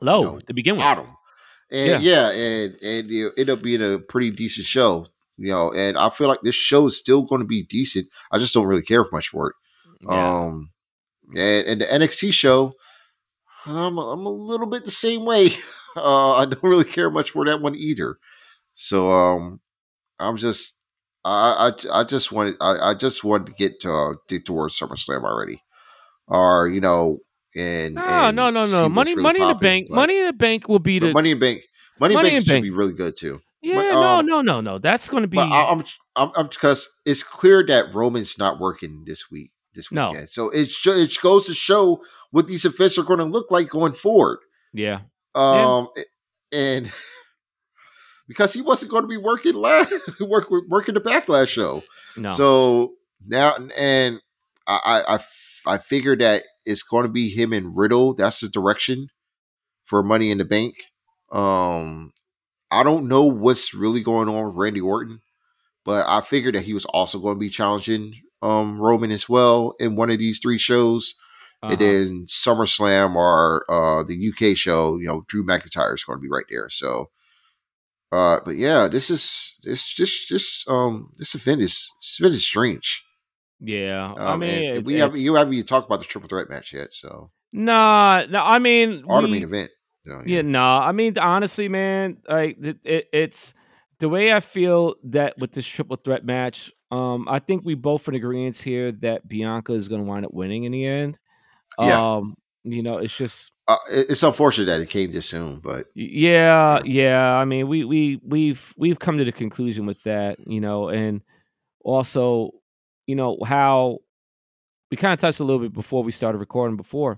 low you know, to begin with. Bottom. And yeah, yeah and and you know, ended up being a pretty decent show, you know. And I feel like this show is still going to be decent. I just don't really care much for it. Yeah. Um, and, and the NXT show, I'm I'm a little bit the same way. Uh, I don't really care much for that one either. So um, I'm just I I, I just wanted I, I just wanted to get to uh, towards SummerSlam already are you know and no no no no money really money in the bank money in the bank will be the money in bank money, money in bank should be really good too. Yeah, um, no, no, no, no. That's going to be. I'm, I'm, I'm, because it's clear that Roman's not working this week, this weekend. No. So it it goes to show what these events are going to look like going forward. Yeah. Um, yeah. and because he wasn't going to be working last, work working the backlash show. No. So now, and I, I I figured that it's going to be him and Riddle. That's the direction for Money in the Bank. Um, I don't know what's really going on with Randy Orton, but I figured that he was also going to be challenging um, Roman as well in one of these three shows. Uh-huh. And then SummerSlam or uh, the UK show, you know, Drew McIntyre is going to be right there. So, uh, but yeah, this is this just just um this event is this event is strange. Yeah, um, I mean, we have you haven't even talked about the triple threat match yet, so nah, no, I mean, or the main event. So, yeah. yeah, no, I mean, honestly, man, like it, it, it's the way I feel that with this triple threat match. Um, I think we both in agreement here that Bianca is going to wind up winning in the end. Yeah. Um, you know, it's just uh, it's unfortunate that it came this soon, but yeah, yeah. I mean, we we we've we've come to the conclusion with that, you know, and also you know how we kind of touched a little bit before we started recording before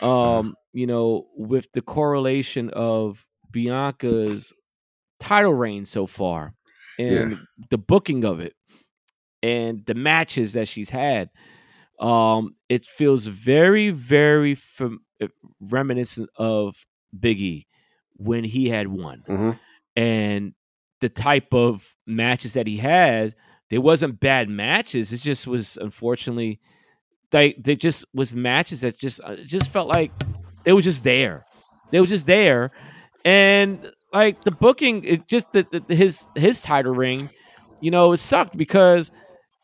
mm-hmm. um you know with the correlation of bianca's title reign so far and yeah. the booking of it and the matches that she's had um it feels very very fam- eh, reminiscent of biggie when he had one mm-hmm. and the type of matches that he had there wasn't bad matches. It just was unfortunately they they just was matches that just uh, just felt like they were just there. They were just there, and like the booking, it just the his his title ring, you know, it sucked because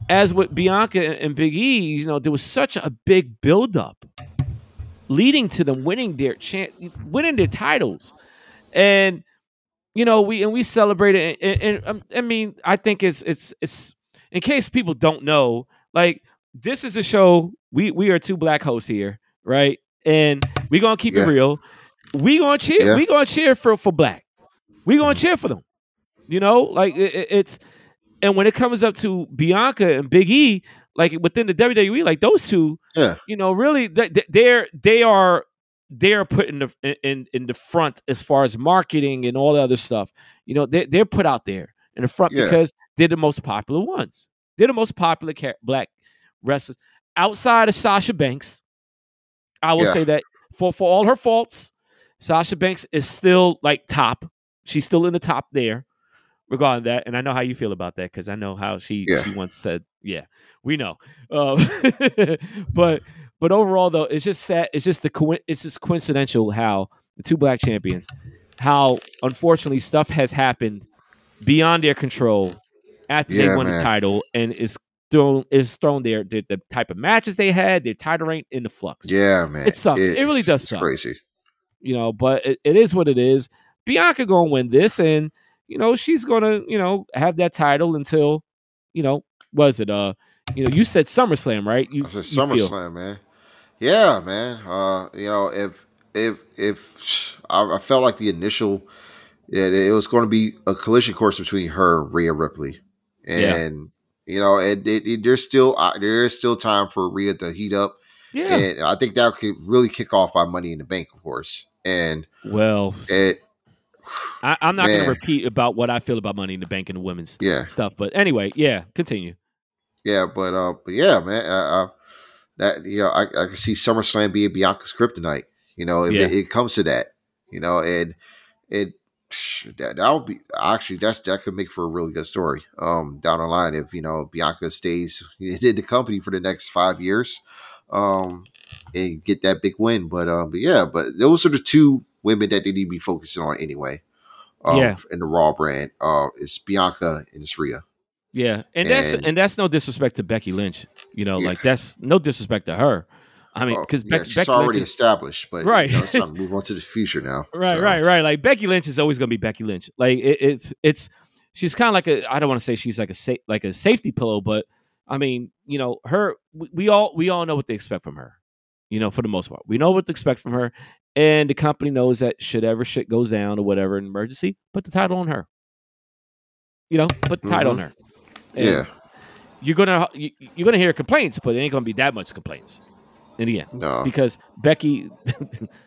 as with Bianca and Big E, you know, there was such a big buildup leading to them winning their chance, winning their titles, and you know we and we celebrated. And, and, and um, I mean, I think it's it's it's in case people don't know, like this is a show. We we are two black hosts here, right? And we gonna keep Yeah. it real. We gonna cheer. Yeah. We gonna cheer for for black. We gonna cheer for them. You know, like it, it- it's and when it comes up to Bianca and Big E, like within the WWE, like those two, Yeah. you know, really they- they're they are they're put in the in in the front as far as marketing and all the other stuff. You know, they they're put out there in the front Yeah. because they're the most popular ones. They're the most popular ca- black wrestlers outside of Sasha Banks. I will Yeah. say that for for all her faults, Sasha Banks is still like top. She's still in the top there regarding that. And I know how you feel about that because I know how she Yeah. she once said, "Yeah, we know." Um, but but overall, though, it's just sad. It's just the it's just coincidental how the two black champions, how unfortunately stuff has happened beyond their control after they Yeah, won the title and is thrown is thrown their, their the type of matches they had, their title rank in the flux. Yeah, man. It sucks. It really does it's suck. Crazy. you know, but it, it is what it is. Bianca gonna win this, and you know she's gonna you know have that title until you know was it uh you know you said SummerSlam right? You, I said SummerSlam, man. Yeah, man. Uh, you know, if if if I, I felt like the initial, it, it was going to be a collision course between her and Rhea Ripley, Yeah. and you know, and it, it, there's still uh, there is still time for Rhea to heat up, yeah. and I think that could really kick off by Money in the Bank, of course, and well, it, I, I'm not gonna repeat about what I feel about Money in the Bank and the women's yeah, stuff, but anyway, yeah, continue. Yeah, but uh, but yeah, man, uh, uh, that you know, I, I can see SummerSlam being Bianca's kryptonite. You know, if Yeah. it, it comes to that, you know, and it that that would be actually that's that could make for a really good story um down the line if you know Bianca stays in the company for the next five years, um, and get that big win. But um, but yeah, but those are the two women that they need to be focusing on anyway. Um, Yeah. in the Raw brand, uh, it's Bianca and it's Rhea. Yeah, and that's And- and that's no disrespect to Becky Lynch. You know, Yeah. like that's no disrespect to her. I mean, Oh, because yeah, Becky, she's Becky already is established, but Right. you know, it's time to move on to the future now. Right, So, right, right. Like Becky Lynch is always going to be Becky Lynch. Like it, it's it's she's kind of like a I don't want to say she's like a sa- like a safety pillow, but I mean, you know, her we, we all we all know what they expect from her. You know, for the most part, we know what to expect from her, and the company knows that should ever shit goes down or whatever an emergency, put the title on her. You know, put the title mm-hmm. on her. Yeah, you're gonna you, you're gonna hear complaints, but it ain't gonna be that much complaints in the end no, because Becky,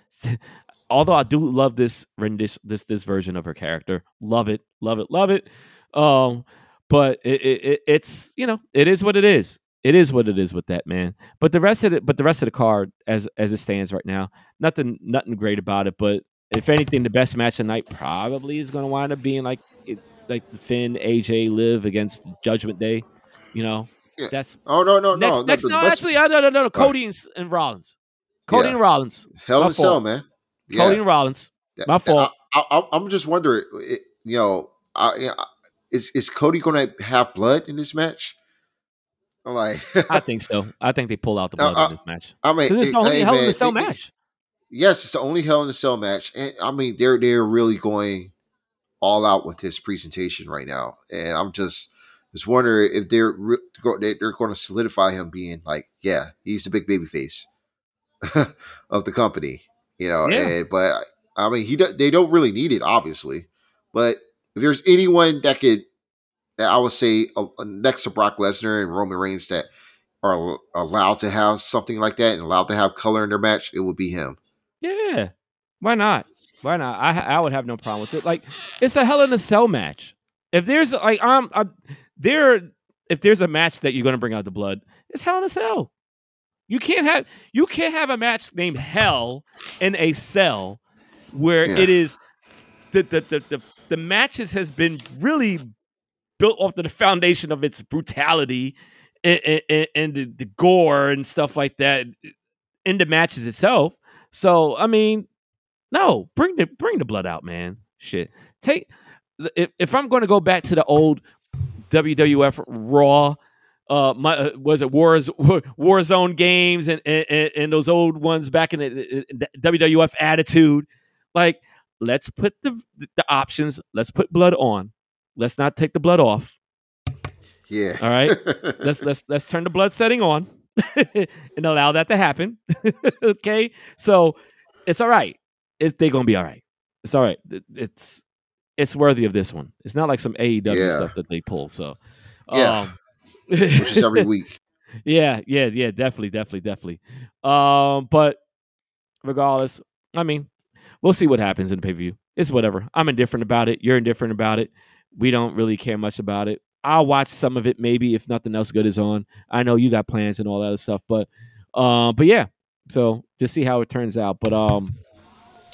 although I do love this rendition, this this version of her character, love it, love it, love it. Um, but it, it, it it's you know it is what it is. It is what it is with that man. But the rest of it, but the rest of the card as as it stands right now, nothing nothing great about it. But if anything, the best match tonight probably is going to wind up being like it, like the Finn AJ Liv against Judgment Day. You know, Yeah. that's oh no, no, next no, next no best- actually I no no no no Cody and, and Rollins. Cody Yeah. and Rollins. Hell in a Cell, man. Cody and Rollins. My fault. I, I, I'm just wondering, it, you know, I, you know, is is Cody going to have blood in this match? I'm like, I think so. I think they pull out the blood in this match. I mean, it's the only hey, Hell in man, the Cell they- they- match. Yes, it's the only Hell in a Cell match, and I mean, they're they're really going all out with his presentation right now, and I'm just just wondering if they're re- they- they're going to solidify him being like, yeah, he's the big baby face of the company, you know. Yeah. And but I mean, he do- they don't really need it, obviously, but if there's anyone that could, that I would say uh, uh, next to Brock Lesnar and Roman Reigns that are allowed to have something like that and allowed to have color in their match, it would be him. Yeah. Why not? Why not? I I would have no problem with it. Like it's a Hell in a Cell match. If there's like I'm, i there if there's a match that you're going to bring out the blood, it's Hell in a Cell. You can't have you can't have a match named Hell in a Cell where Yeah. it is the the, the the the matches has been really built off the foundation of its brutality and, and, and the, the gore and stuff like that in the matches itself. So I mean, no, bring the bring the blood out, man. Shit, take if if I'm going to go back to the old WWF Raw uh, my uh, was it wars war zone games and, and and those old ones back in the, the WWF Attitude. Like, let's put the the options. Let's put blood on. Let's not take the blood off. Yeah. All right. let's let's let's turn the blood setting on and allow that to happen. okay. So it's all right. It, they're gonna be all right. It's all right. It, it's it's worthy of this one. It's not like some AEW Yeah. stuff that they pull. So Yeah. um, Which is every week. yeah, yeah, yeah, definitely, definitely, definitely. Um, but regardless, I mean, we'll see what happens in the pay per view. It's whatever. I'm indifferent about it. You're indifferent about it. We don't really care much about it. I'll watch some of it maybe if nothing else good is on. I know you got plans and all that other stuff, but um, but yeah. So just see how it turns out. But um,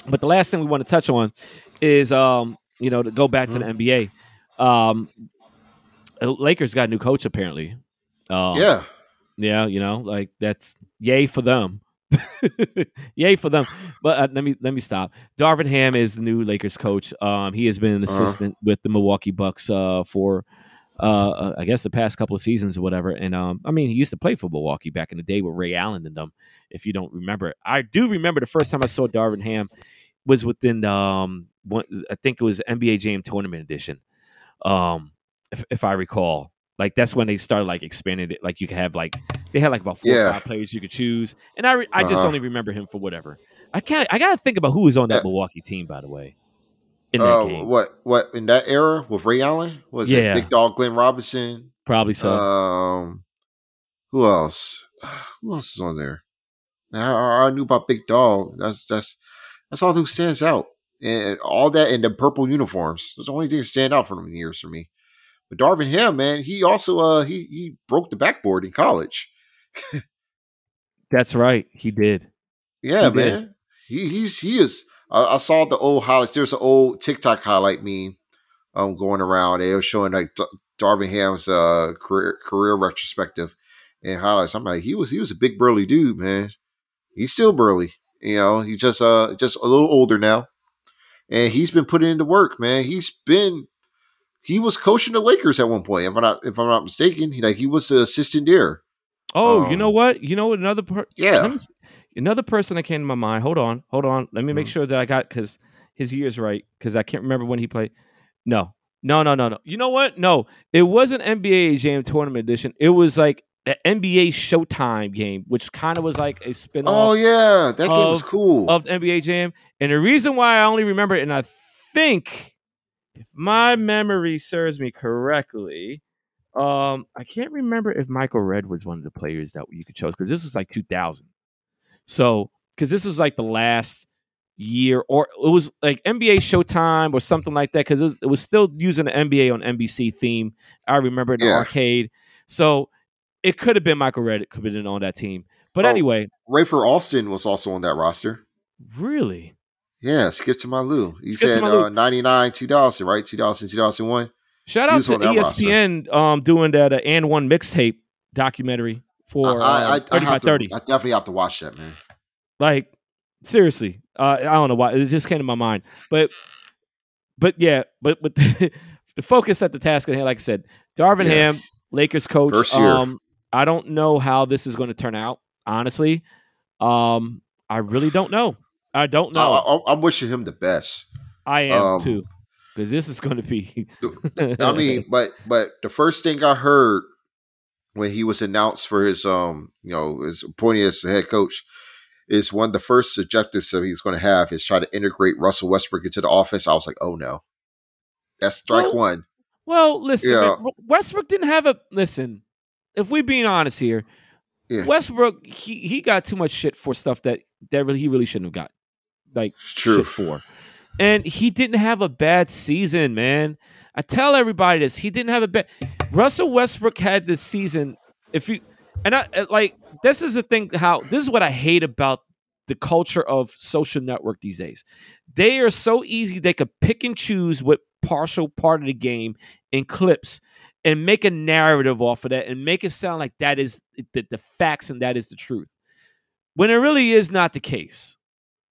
but the last thing we want to touch on is um, you know, to go back to the NBA. Um, Lakers got a new coach apparently. Um, yeah. yeah, you know, like that's yay for them. yay for them. But uh, let me let me stop. Darvin Ham is the new Lakers coach. Um, he has been an Uh-huh. assistant with the Milwaukee Bucks uh, for uh, I guess the past couple of seasons or whatever. And um, I mean, he used to play for Milwaukee back in the day with Ray Allen and them. If you don't remember, it. I do remember the first time I saw Darvin Ham was within the um, one, I think it was NBA Jam Tournament edition. Um, if, if I recall, like that's when they started like expanding it. Like you could have like they had like about four or five players you could choose, and I re- I just Uh-huh. only remember him for whatever. I can't. I gotta think about who was on that Yeah. Milwaukee team, by the way. In that Uh, game, what what in that era with Ray Allen was Yeah. it Big Dog Glenn Robinson? probably so. Um, who else? Who else is on there? Now, I, I knew about Big Dog. That's that's that's all who stands out, and all that in the purple uniforms. That's the only thing that stand out from them years for me. But Darvin Ham, man, he also uh he he broke the backboard in college. That's right. He did. Yeah, He did. man. He he's he is. I, I saw the old highlights. There's an old TikTok highlight meme um going around. It was showing like D- Darvin Ham's uh career career retrospective and highlights. I'm like, he was he was a big burly dude, man. He's still burly. You know, he's just uh just a little older now. And he's been putting into work, man. He's been he was coaching the Lakers at one point, if I'm not if I'm not mistaken. He like he was the assistant there. Oh, you know Um, what? You know what? Another part. Yeah. let me another person that came to my mind. Hold on, hold on. Let me make Mhm. sure that I got because his year's right because I can't remember when he played. No, no, no, no, no. You know what? No, it wasn't NBA Jam Tournament Edition. It was like an NBA Showtime game, which kind of was like a spin-off. Oh yeah, that game was cool. of NBA Jam. And the reason why I only remember it, and I think if my memory serves me correctly, um, I can't remember if Michael Redd was one of the players that you could choose because this was like 2000. So, because this was like the last year, or it was like NBA Showtime or something like that, because it was, it was still using the NBA on NBC theme. I remember the Yeah. arcade. So, it could have been Michael Redd. It could have been on that team. But Oh. anyway, Rafer Alston was also on that roster. really? Yeah, Skip to my Lou. You Skip said uh, 99, 2000, right? 2000, 2001. Shout out to roster. ESPN um, doing that uh, and one mixtape documentary for I, I, uh, I, I, 30 by have to, 30. I definitely have to watch that, man. Like seriously, uh, I don't know why it just came to my mind, but but yeah, but but the focus at the task at hand, like I said, Darvin Yeah. Ham, Lakers coach. First year. Um, I don't know how this is going to turn out. Honestly, um, I really don't know. I don't know. I, I'm wishing him the best. I am um, too, because this is going to be. I mean, but but the first thing I heard when he was announced for his um, you know, his appointed as the head coach is one of the first objectives that he's going to have is try to integrate Russell Westbrook into the offense. I was like, oh no, that's strike Well, one. Well, listen, man, Westbrook didn't have a listen. If we're being honest here, Yeah. Westbrook he he got too much shit for stuff that that really he really shouldn't have got like True. shit for, and he didn't have a bad season, man. I tell everybody this: he didn't have a bad. Russell Westbrook had this season. If you and I uh, like this is the thing. How this is what I hate about the culture of social network these days. They are so easy; they could pick and choose what partial part of the game in clips and make a narrative off of that and make it sound like that is the, the facts and that is the truth when it really is not the case.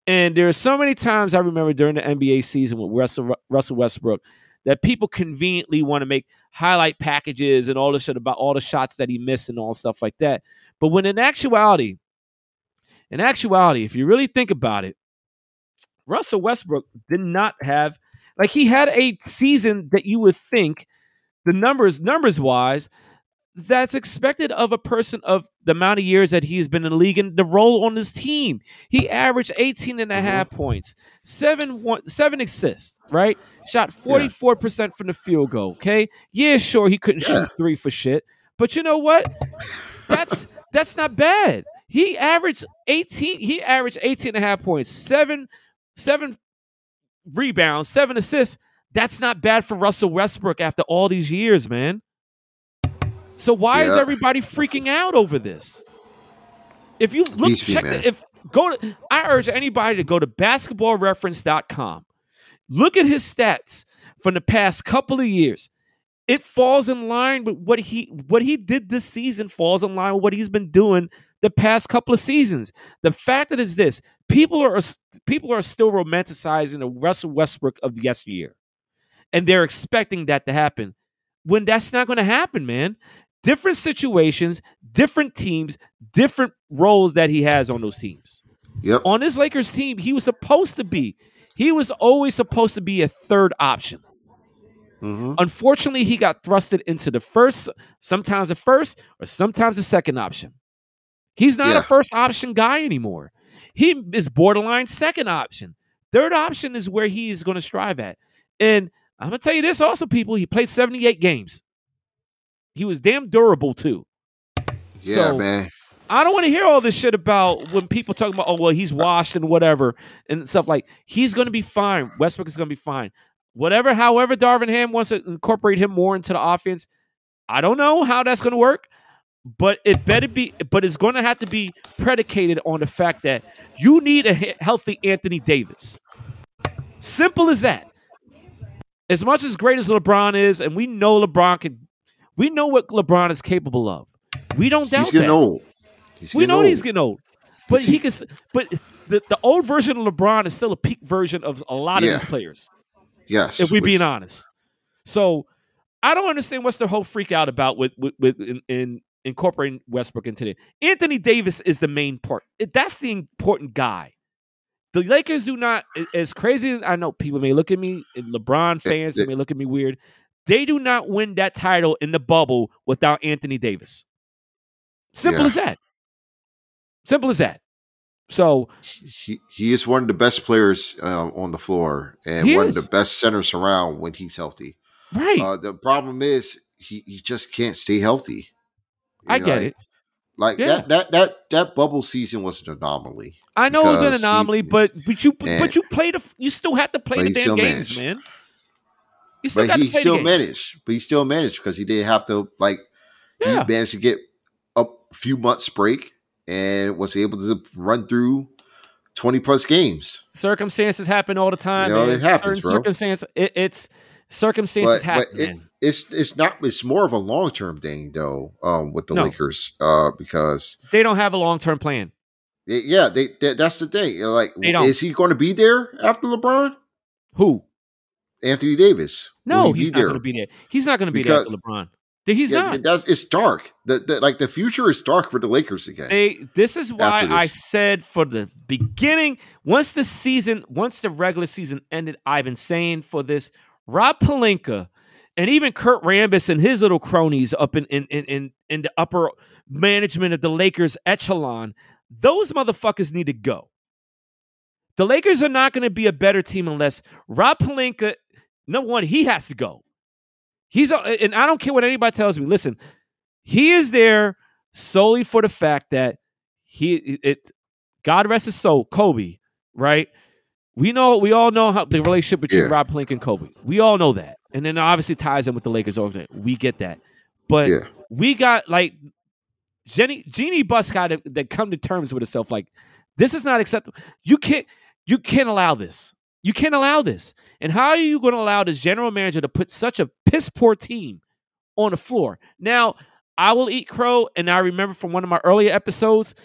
And there are so many times I remember during the NBA season with Russell, Russell Westbrook that people conveniently want to make highlight packages and all this shit about all the shots that he missed and all stuff like that. But when in actuality, in actuality, if you really think about it, Russell Westbrook did not have like he had a season that you would think the numbers numbers wise that's expected of a person of the amount of years that he's been in the league and the role on his team. He averaged 18 and a mm-hmm. half points, seven one, seven assists, right? Shot 44% yeah. from the field goal, okay? Yeah, sure he couldn't yeah. shoot 3 for shit, but you know what? That's that's not bad. He averaged 18 he averaged 18 and a half points, 7 7 rebounds, 7 assists. That's not bad for Russell Westbrook after all these years, man. So why yeah. is everybody freaking out over this? If you look, check the, if go to, I urge anybody to go to basketballreference.com. Look at his stats from the past couple of years. It falls in line with what he what he did this season falls in line with what he's been doing the past couple of seasons. The fact that is this: people are people are still romanticizing the Russell Westbrook of yesteryear, and they're expecting that to happen. When that's not going to happen, man different situations, different teams, different roles that he has on those teams. Yep. On this Lakers team, he was supposed to be, he was always supposed to be a third option. Mm-hmm. Unfortunately, he got thrusted into the first, sometimes the first, or sometimes the second option. He's not yeah. a first option guy anymore. He is borderline second option. Third option is where he is going to strive at. And I'm going to tell you this also, people, he played 78 games. He was damn durable too. Yeah, so, man. I don't want to hear all this shit about when people talk about, oh, well, he's washed and whatever and stuff like. He's going to be fine. Westbrook is going to be fine. Whatever, however, Darvin Ham wants to incorporate him more into the offense. I don't know how that's going to work, but it better be. But it's going to have to be predicated on the fact that you need a healthy Anthony Davis. Simple as that. As much as great as LeBron is, and we know LeBron can we know what LeBron is capable of. We don't doubt he's getting that. old. He's we know old. he's getting old, but he, he can. But the, the old version of LeBron is still a peak version of a lot yeah. of these players. Yes, if we're being honest. So I don't understand what's the whole freak out about with with, with in, in incorporating Westbrook into it. Anthony Davis is the main part. That's the important guy. The Lakers do not, as crazy I know people may look at me, LeBron fans they, they may look at me weird. They do not win that title in the bubble without Anthony Davis. Simple yeah. as that. Simple as that. So he, he is one of the best players uh, on the floor and one is. of the best centers around when he's healthy. Right. Uh, the problem is he, he just can't stay healthy. I get like, it. Like yeah. that that that that bubble season was an anomaly. I know it was an anomaly, he, but but you but you played a, you still had to play the damn games, managed. man but he still managed. But he still managed because he did have to like yeah. he managed to get a few months break and was able to run through 20 plus games. Circumstances happen all the time. You know, it happens, Certain circumstances. It, it's circumstances but, happen. But it, it's it's not. It's more of a long term thing though. Um, with the no. Lakers, uh, because they don't have a long term plan. It, yeah, they, they, that's the thing. Like, is he going to be there after LeBron? Who? Anthony Davis. No, he he's not going to be there. He's not going to be because, there for LeBron. He's yeah, not. it's dark. The, the, like the future is dark for the Lakers again. They. This is why this. I said for the beginning, once the season, once the regular season ended, I've been saying for this Rob Pelinka and even Kurt Rambis and his little cronies up in in in in, in the upper management of the Lakers echelon. Those motherfuckers need to go. The Lakers are not going to be a better team unless Rob Pelinka number one, he has to go. He's and I don't care what anybody tells me. Listen, he is there solely for the fact that he it. God rest his soul, Kobe. Right? We know we all know how the relationship between yeah. Rob Pelinka and Kobe. We all know that, and then obviously ties in with the Lakers organization. We get that, but yeah. we got like Jenny Jeanie Buss got to that come to terms with herself. Like this is not acceptable. You can't you can't allow this. You can't allow this. And how are you going to allow this general manager to put such a piss poor team on the floor? Now, I will eat crow, and I remember from one of my earlier episodes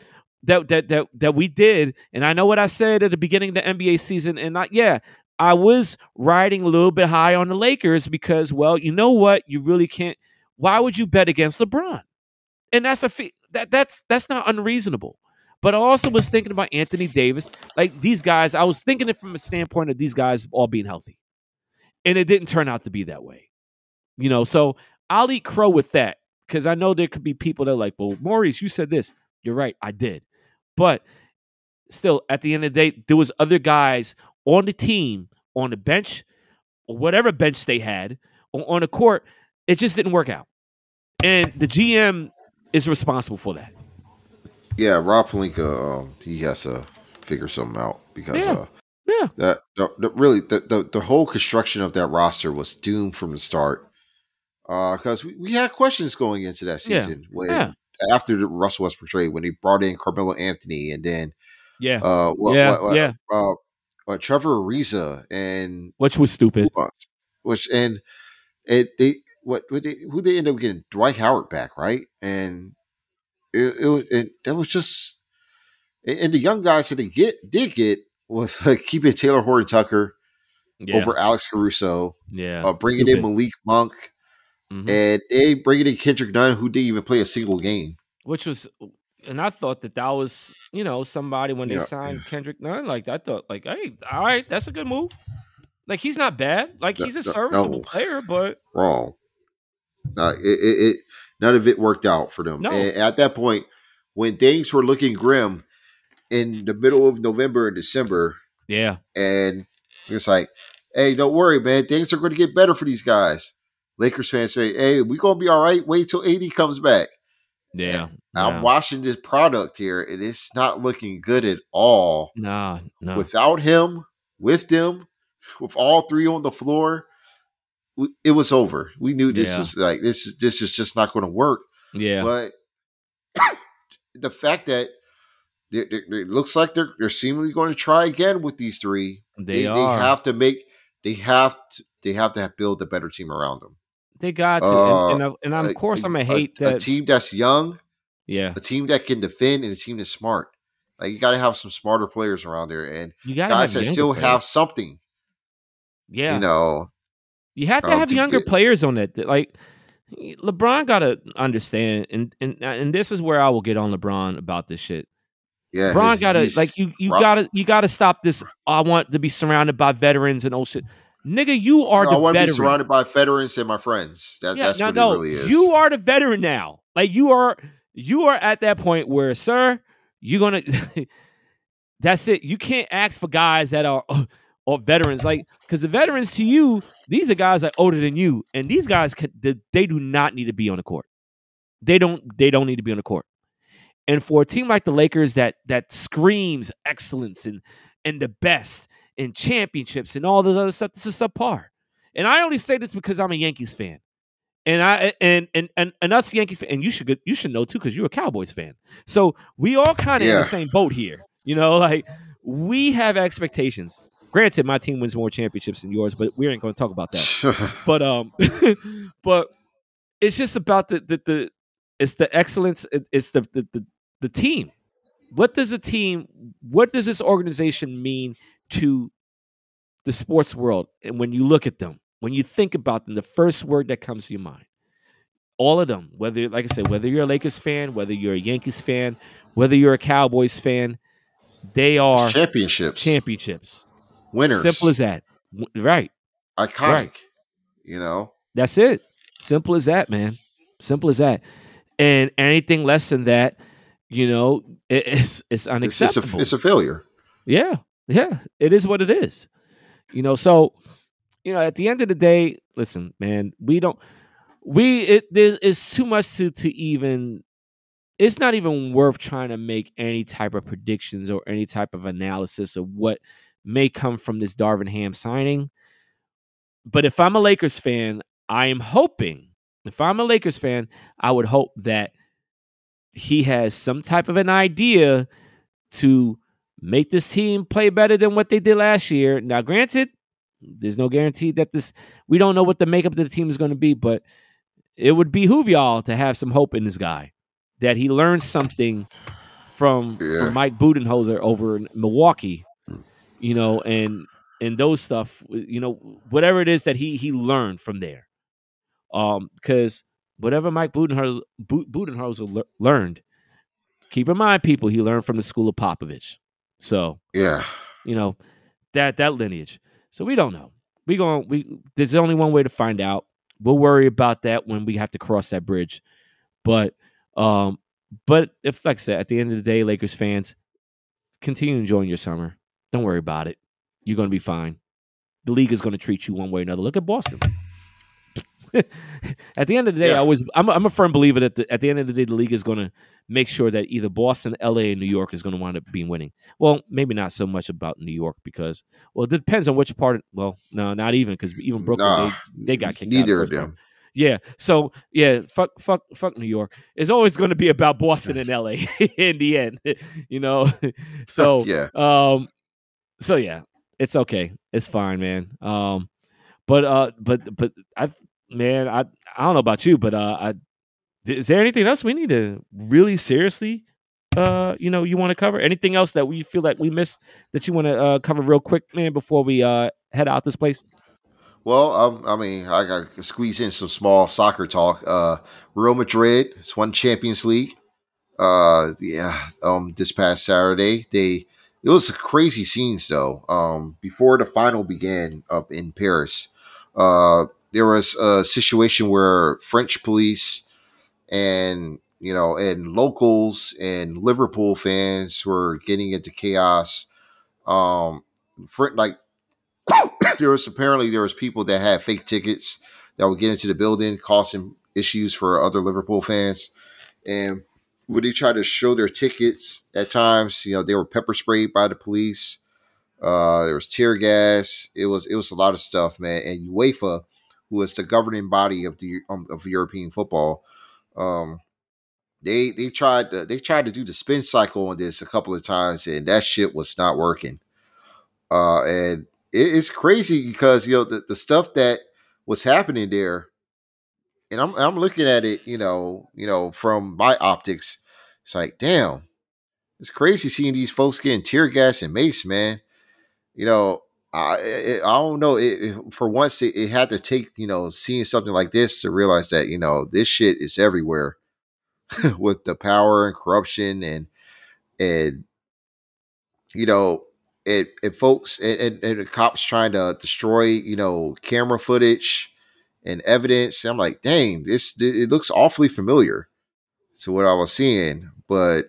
that that that that we did, and I know what I said at the beginning of the NBA season, and not yeah, I was riding a little bit high on the Lakers because, well, you know what? You really can't. Why would you bet against LeBron? And that's a fee, that that's that's not unreasonable. But I also was thinking about Anthony Davis, like these guys. I was thinking it from a standpoint of these guys all being healthy, and it didn't turn out to be that way. You know, so I'll eat crow with that because I know there could be people that are like, well, Maurice, you said this. You're right, I did. But still, at the end of the day, there was other guys on the team, on the bench, or whatever bench they had, or on the court. It just didn't work out. And the GM is responsible for that. Yeah, Rob Pelinka, um, he has to figure something out because Yeah. uh, Yeah. that really the, the the whole construction of that roster was doomed from the start. Because we, we had questions going into that Yeah. season when Yeah. after the Russell Westbrook trade when they brought in Carmelo Anthony and then Yeah. uh yeah. yeah. uh, uh, Trevor Ariza and Which was stupid. which and it they what, what they, who they end up getting Dwight Howard back right and it it, was- it was just and the young guys that they get did get was like keeping Talen Horton Tucker Yeah. over Alex Caruso, yeah. uh, bringing in. Malik Monk, Mhm. and they bringing in Kendrick Nunn, who didn't even play a single game. Which was, and I thought that that was, you know, somebody when they Yeah. signed Kendrick Nunn, like I thought, like, hey, all right, that's a good move. Like he's not bad. Like he's a no- serviceable no. player, but Wrong. Uh, it, it, it none of it worked out for them. No. And at that point, when things were looking grim in the middle of November and December, yeah, and it's like, hey, don't worry, man, things are going to get better for these guys. Lakers fans say, hey, we're gonna be all right. Wait till AD comes back. yeah. I'm watching this product here, and it's not looking good at all. Nah, no. Without him, with them, with all three on the floor, we, it was over. We knew this Yeah. was like this. This is just not going to work. yeah, But the fact that they- it looks like they're they're seemingly going to try again with these three. they, They, are. they have to make. They have to. They have to have build a better team around them. They got to, Uh, and, and, I- and of course I'm gonna a- hate a that. A team that's young, yeah, a team that can defend, and a team that's smart. Like you got to have some smarter players around there, and you got guys that still younger have something. Yeah, You know, You have to um, have to younger players on that. Like LeBron got to understand, and and and this is where I will get on LeBron about this shit. yeah. LeBron got to like you. You gotta you gotta stop this. I want to be surrounded by veterans and old shit. Nigga, you are No, the I want to be surrounded by veterans and my friends. That, yeah, that's no, what no, it really is. you are the veteran now. Like you are, you are at that point where, sir, you're gonna. that's it. You can't ask for guys that are or veterans, like because the veterans to you, these are guys that are older than you, and these guys can, they, they do not need to be on the court. They don't. They don't need to be on the court. And for a team like the Lakers that that screams excellence and and the best and championships and all this other stuff, this is subpar. And I only say this because I'm a Yankees fan. And I and and and, and us Yankees and you should you should know too because you're a Cowboys fan. So we all kind of in the same boat here. You know, like we have expectations. Granted, my team wins more championships than yours, but we ain't going to talk about that. But um, but it's just about the the, the it's the excellence. it- It's the, the the the team. What does a team? What does this organization mean to the sports world? And when you look at them, when you think about them, the first word that comes to your mind, all of them, whether like I said, whether you're a Lakers fan, whether you're a Yankees fan, whether you're a Cowboys fan, they are championships, championships. Winners, Simple as that. Right. iconic. Right. You know, That's it. Simple as that, man. Simple as that. And anything less than that, you know, it, it's it's it's unacceptable. a, it's a failure. yeah, yeah. It is what it is. You know, so you know, at the end of the day, listen, man, we don't we it there is too much to to even it's not even worth trying to make any type of predictions or any type of analysis of what may come from this Darvin Ham signing. But if I'm a Lakers fan, I am hoping, if I'm a Lakers fan, I would hope that he has some type of an idea to make this team play better than what they did last year. Now, granted, there's no guarantee that this, we don't know what the makeup of the team is going to be, but it would behoove y'all to have some hope in this guy that he learned something from, Yeah. from Mike Budenholzer over in Milwaukee, you know, and and those stuff, you know, whatever it is that he he learned from there. Um, because whatever Mike Budenholzer, Budenholzer learned, keep in mind, people, he learned from the school of Popovich. So yeah, you know that that lineage. So we don't know. We going we there's only one way to find out. We'll worry about that when we have to cross that bridge. But um, but if like I said, at the end of the day, Lakers fans, continue enjoying your summer. Don't worry about it. You're gonna be fine. The league is gonna treat you one way or another. Look at Boston. at the end of the day, yeah. I was I'm, I'm a firm believer that the, at the end of the day, the league is going to make sure that either Boston, LA, and New York is going to wind up being winning. Well, maybe not so much about New York because well, it depends on which part. Of, well, no, not even because even Brooklyn nah, they, they got kicked neither of them. Part. Yeah. So yeah, fuck, fuck, fuck New York. It's always going to be about Boston and LA in the end, you know. so yeah. Um. So yeah, it's okay. It's fine, man. Um. But uh. But but I man, I I don't know about you, but uh, I, is there anything else we need to really seriously, uh, you know, you want to cover? Anything else that we feel like we missed that you want to uh, cover real quick, man, before we uh head out this place? Well, um, I mean, I got squeeze in some small soccer talk. Uh, Real Madrid has won Champions League. Uh, yeah, um, this past Saturday they it was crazy scenes though. Um, before the final began up in Paris, uh, there was a situation where French police and you know and locals and Liverpool fans were getting into chaos. Um, for, like there was apparently there was people that had fake tickets that would get into the building, causing issues for other Liverpool fans. And when they tried to show their tickets at times, you know, they were pepper sprayed by the police. Uh, there was tear gas. It was it was a lot of stuff, man. And UEFA who is the governing body of the um, of European football. Um, they they tried to, they tried to do the spin cycle on this a couple of times, and that shit was not working. Uh, and it, it's crazy because you know the, the stuff that was happening there, and I'm I'm looking at it, you know, you know, from my optics, it's like, damn, it's crazy seeing these folks getting tear gas and mace, man. You know, I it, I don't know. It, it, for once, it, had to take you know seeing something like this to realize that you know this shit is everywhere with the power and corruption and and you know it it folks and, and, the cops trying to destroy you know camera footage and evidence. I'm like, dang, this it looks awfully familiar to what I was seeing, but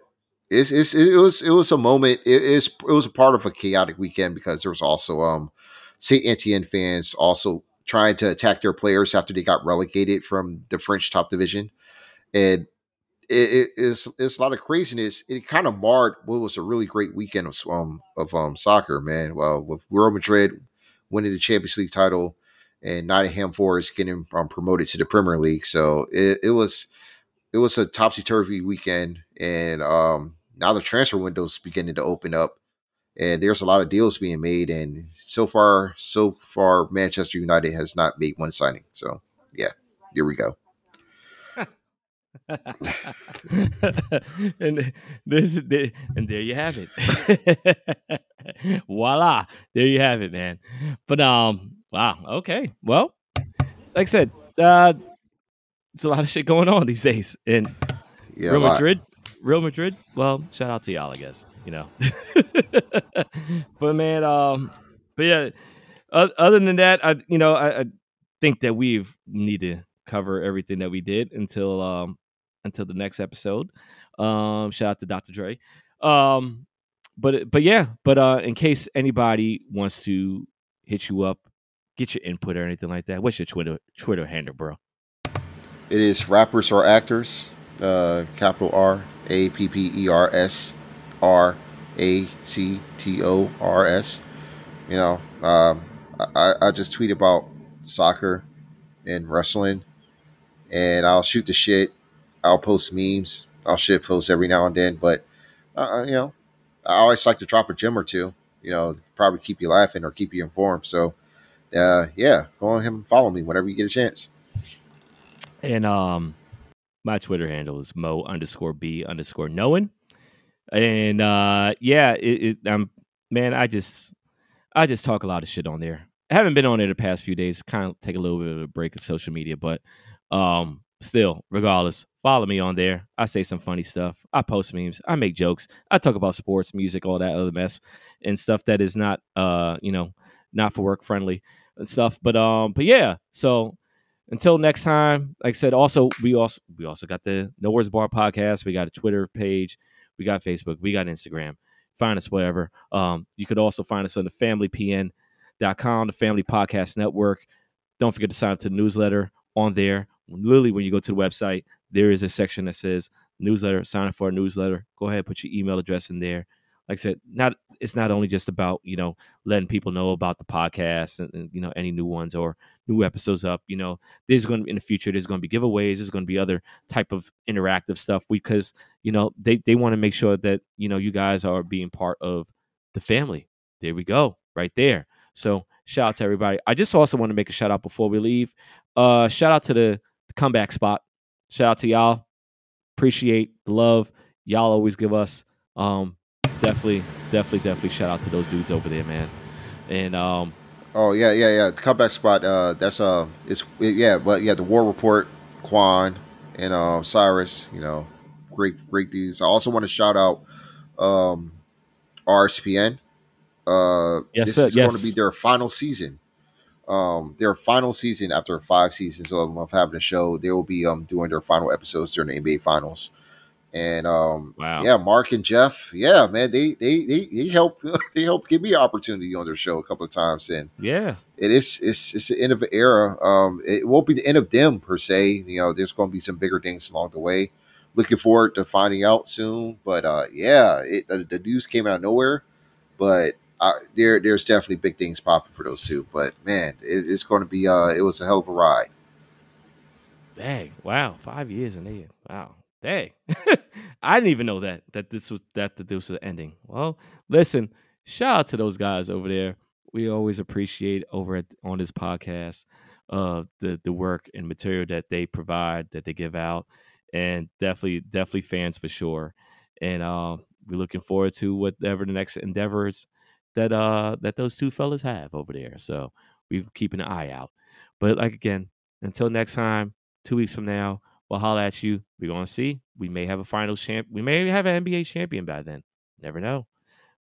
it's, it's it was it was a moment. It is it was a part of a chaotic weekend because there was also um Saint Etienne fans also trying to attack their players after they got relegated from the French top division, and it, it's it's a lot of craziness. It kind of marred what was a really great weekend of um of um soccer, man. Well, with Real Madrid winning the Champions League title and Nottingham Forest getting um, promoted to the Premier League, so it, it was it was a topsy turvy weekend, and um now the transfer window is beginning to open up and there's a lot of deals being made and so far so far manchester united has not made one signing. So yeah here we go. And this and there you have it. Voila there you have it man. But um wow okay well like i said uh there's a lot of shit going on these days and yeah, real madrid Real Madrid, well, shout out to y'all, I guess. You know, but man, um, but yeah. Other than that, I you know I, I think that we've need to cover everything that we did until um until the next episode. Um, shout out to Dr. Dre. Um, but but yeah, but uh, in case anybody wants to hit you up, get your input or anything like that, what's your Twitter Twitter handle, bro? It is rappers or actors, uh, capital R a P P E R S R A C T O R S. You know, um, I, I just tweet about soccer and wrestling, and I'll shoot the shit. I'll post memes. I'll shit post every now and then, but uh, you know, I always like to drop a gem or two. You know, probably keep you laughing or keep you informed. So, uh, yeah, go on him follow me whenever you get a chance. And um, my Twitter handle is mo underscore b underscore knowing. And uh, yeah, it, it, I'm man, I just I just talk a lot of shit on there. I haven't been on there the past few days. Kind of take a little bit of a break of social media, but um, still, regardless, follow me on there. I say some funny stuff. I post memes. I make jokes. I talk about sports, music, all that other mess, and stuff that is not, uh, you know, not for work friendly and stuff. But um, but yeah. So until next time, like I said, also we also we also got the Nowhere's Bar podcast. We got a Twitter page. We got Facebook. We got Instagram. Find us whatever. Um, you could also find us on the FamilyPN.com, the Family Podcast Network. Don't forget to sign up to the newsletter on there. Literally, when you go to the website, there is a section that says newsletter. Sign up for a newsletter. Go ahead, put your email address in there. Like I said, not it's not only just about you know letting people know about the podcast and, and you know any new ones or new episodes up. You know, there's going to in the future there's going to be giveaways. There's going to be other type of interactive stuff because you know they they want to make sure that you know you guys are being part of the family. There we go, right there. So shout out to everybody. I just also want to make a shout out before we leave. Uh, shout out to the, the comeback spot. Shout out to y'all. Appreciate the love y'all always give us. Um, definitely, definitely, definitely shout out to those dudes over there, man. And um, oh yeah, yeah, yeah. The comeback spot. Uh, that's uh, it's yeah, but yeah, the War Report, Quan, and uh, Cyrus. You know, great, great dudes. I also want to shout out um, RSPN. Uh, yes, this is yes. going to be their final season. Um, their final season after five seasons of, of having a show, they will be um doing their final episodes during the NBA Finals. And um, wow. yeah, Mark and Jeff, yeah, man, they they they, they help they help give me an opportunity on their show a couple of times. And yeah, it is it's it's the end of an era. Um, it won't be the end of them per se. You know, there's going to be some bigger things along the way. Looking forward to finding out soon. But uh, yeah, it, the, the news came out of nowhere, but uh, there there's definitely big things popping for those two. But man, it, it's going to be uh, it was a hell of a ride. Dang! Wow, five years in there. Wow. Dang. I didn't even know that that this was that, that this was ending. Well, listen, shout out to those guys over there. We always appreciate over at on this podcast uh the the work and material that they provide, that they give out, and definitely definitely fans for sure. And uh, we're looking forward to whatever the next endeavors that uh that those two fellas have over there. So we keep an eye out. But like again, until next time, two weeks from now, we'll holler at you. We're gonna see. We may have a final champ. We may have an NBA champion by then. Never know.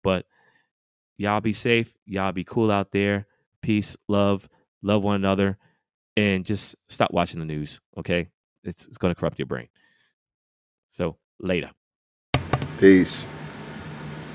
But y'all be safe. Y'all be cool out there. Peace, love, love one another, and just stop watching the news. Okay, it's it's gonna corrupt your brain. So later. Peace.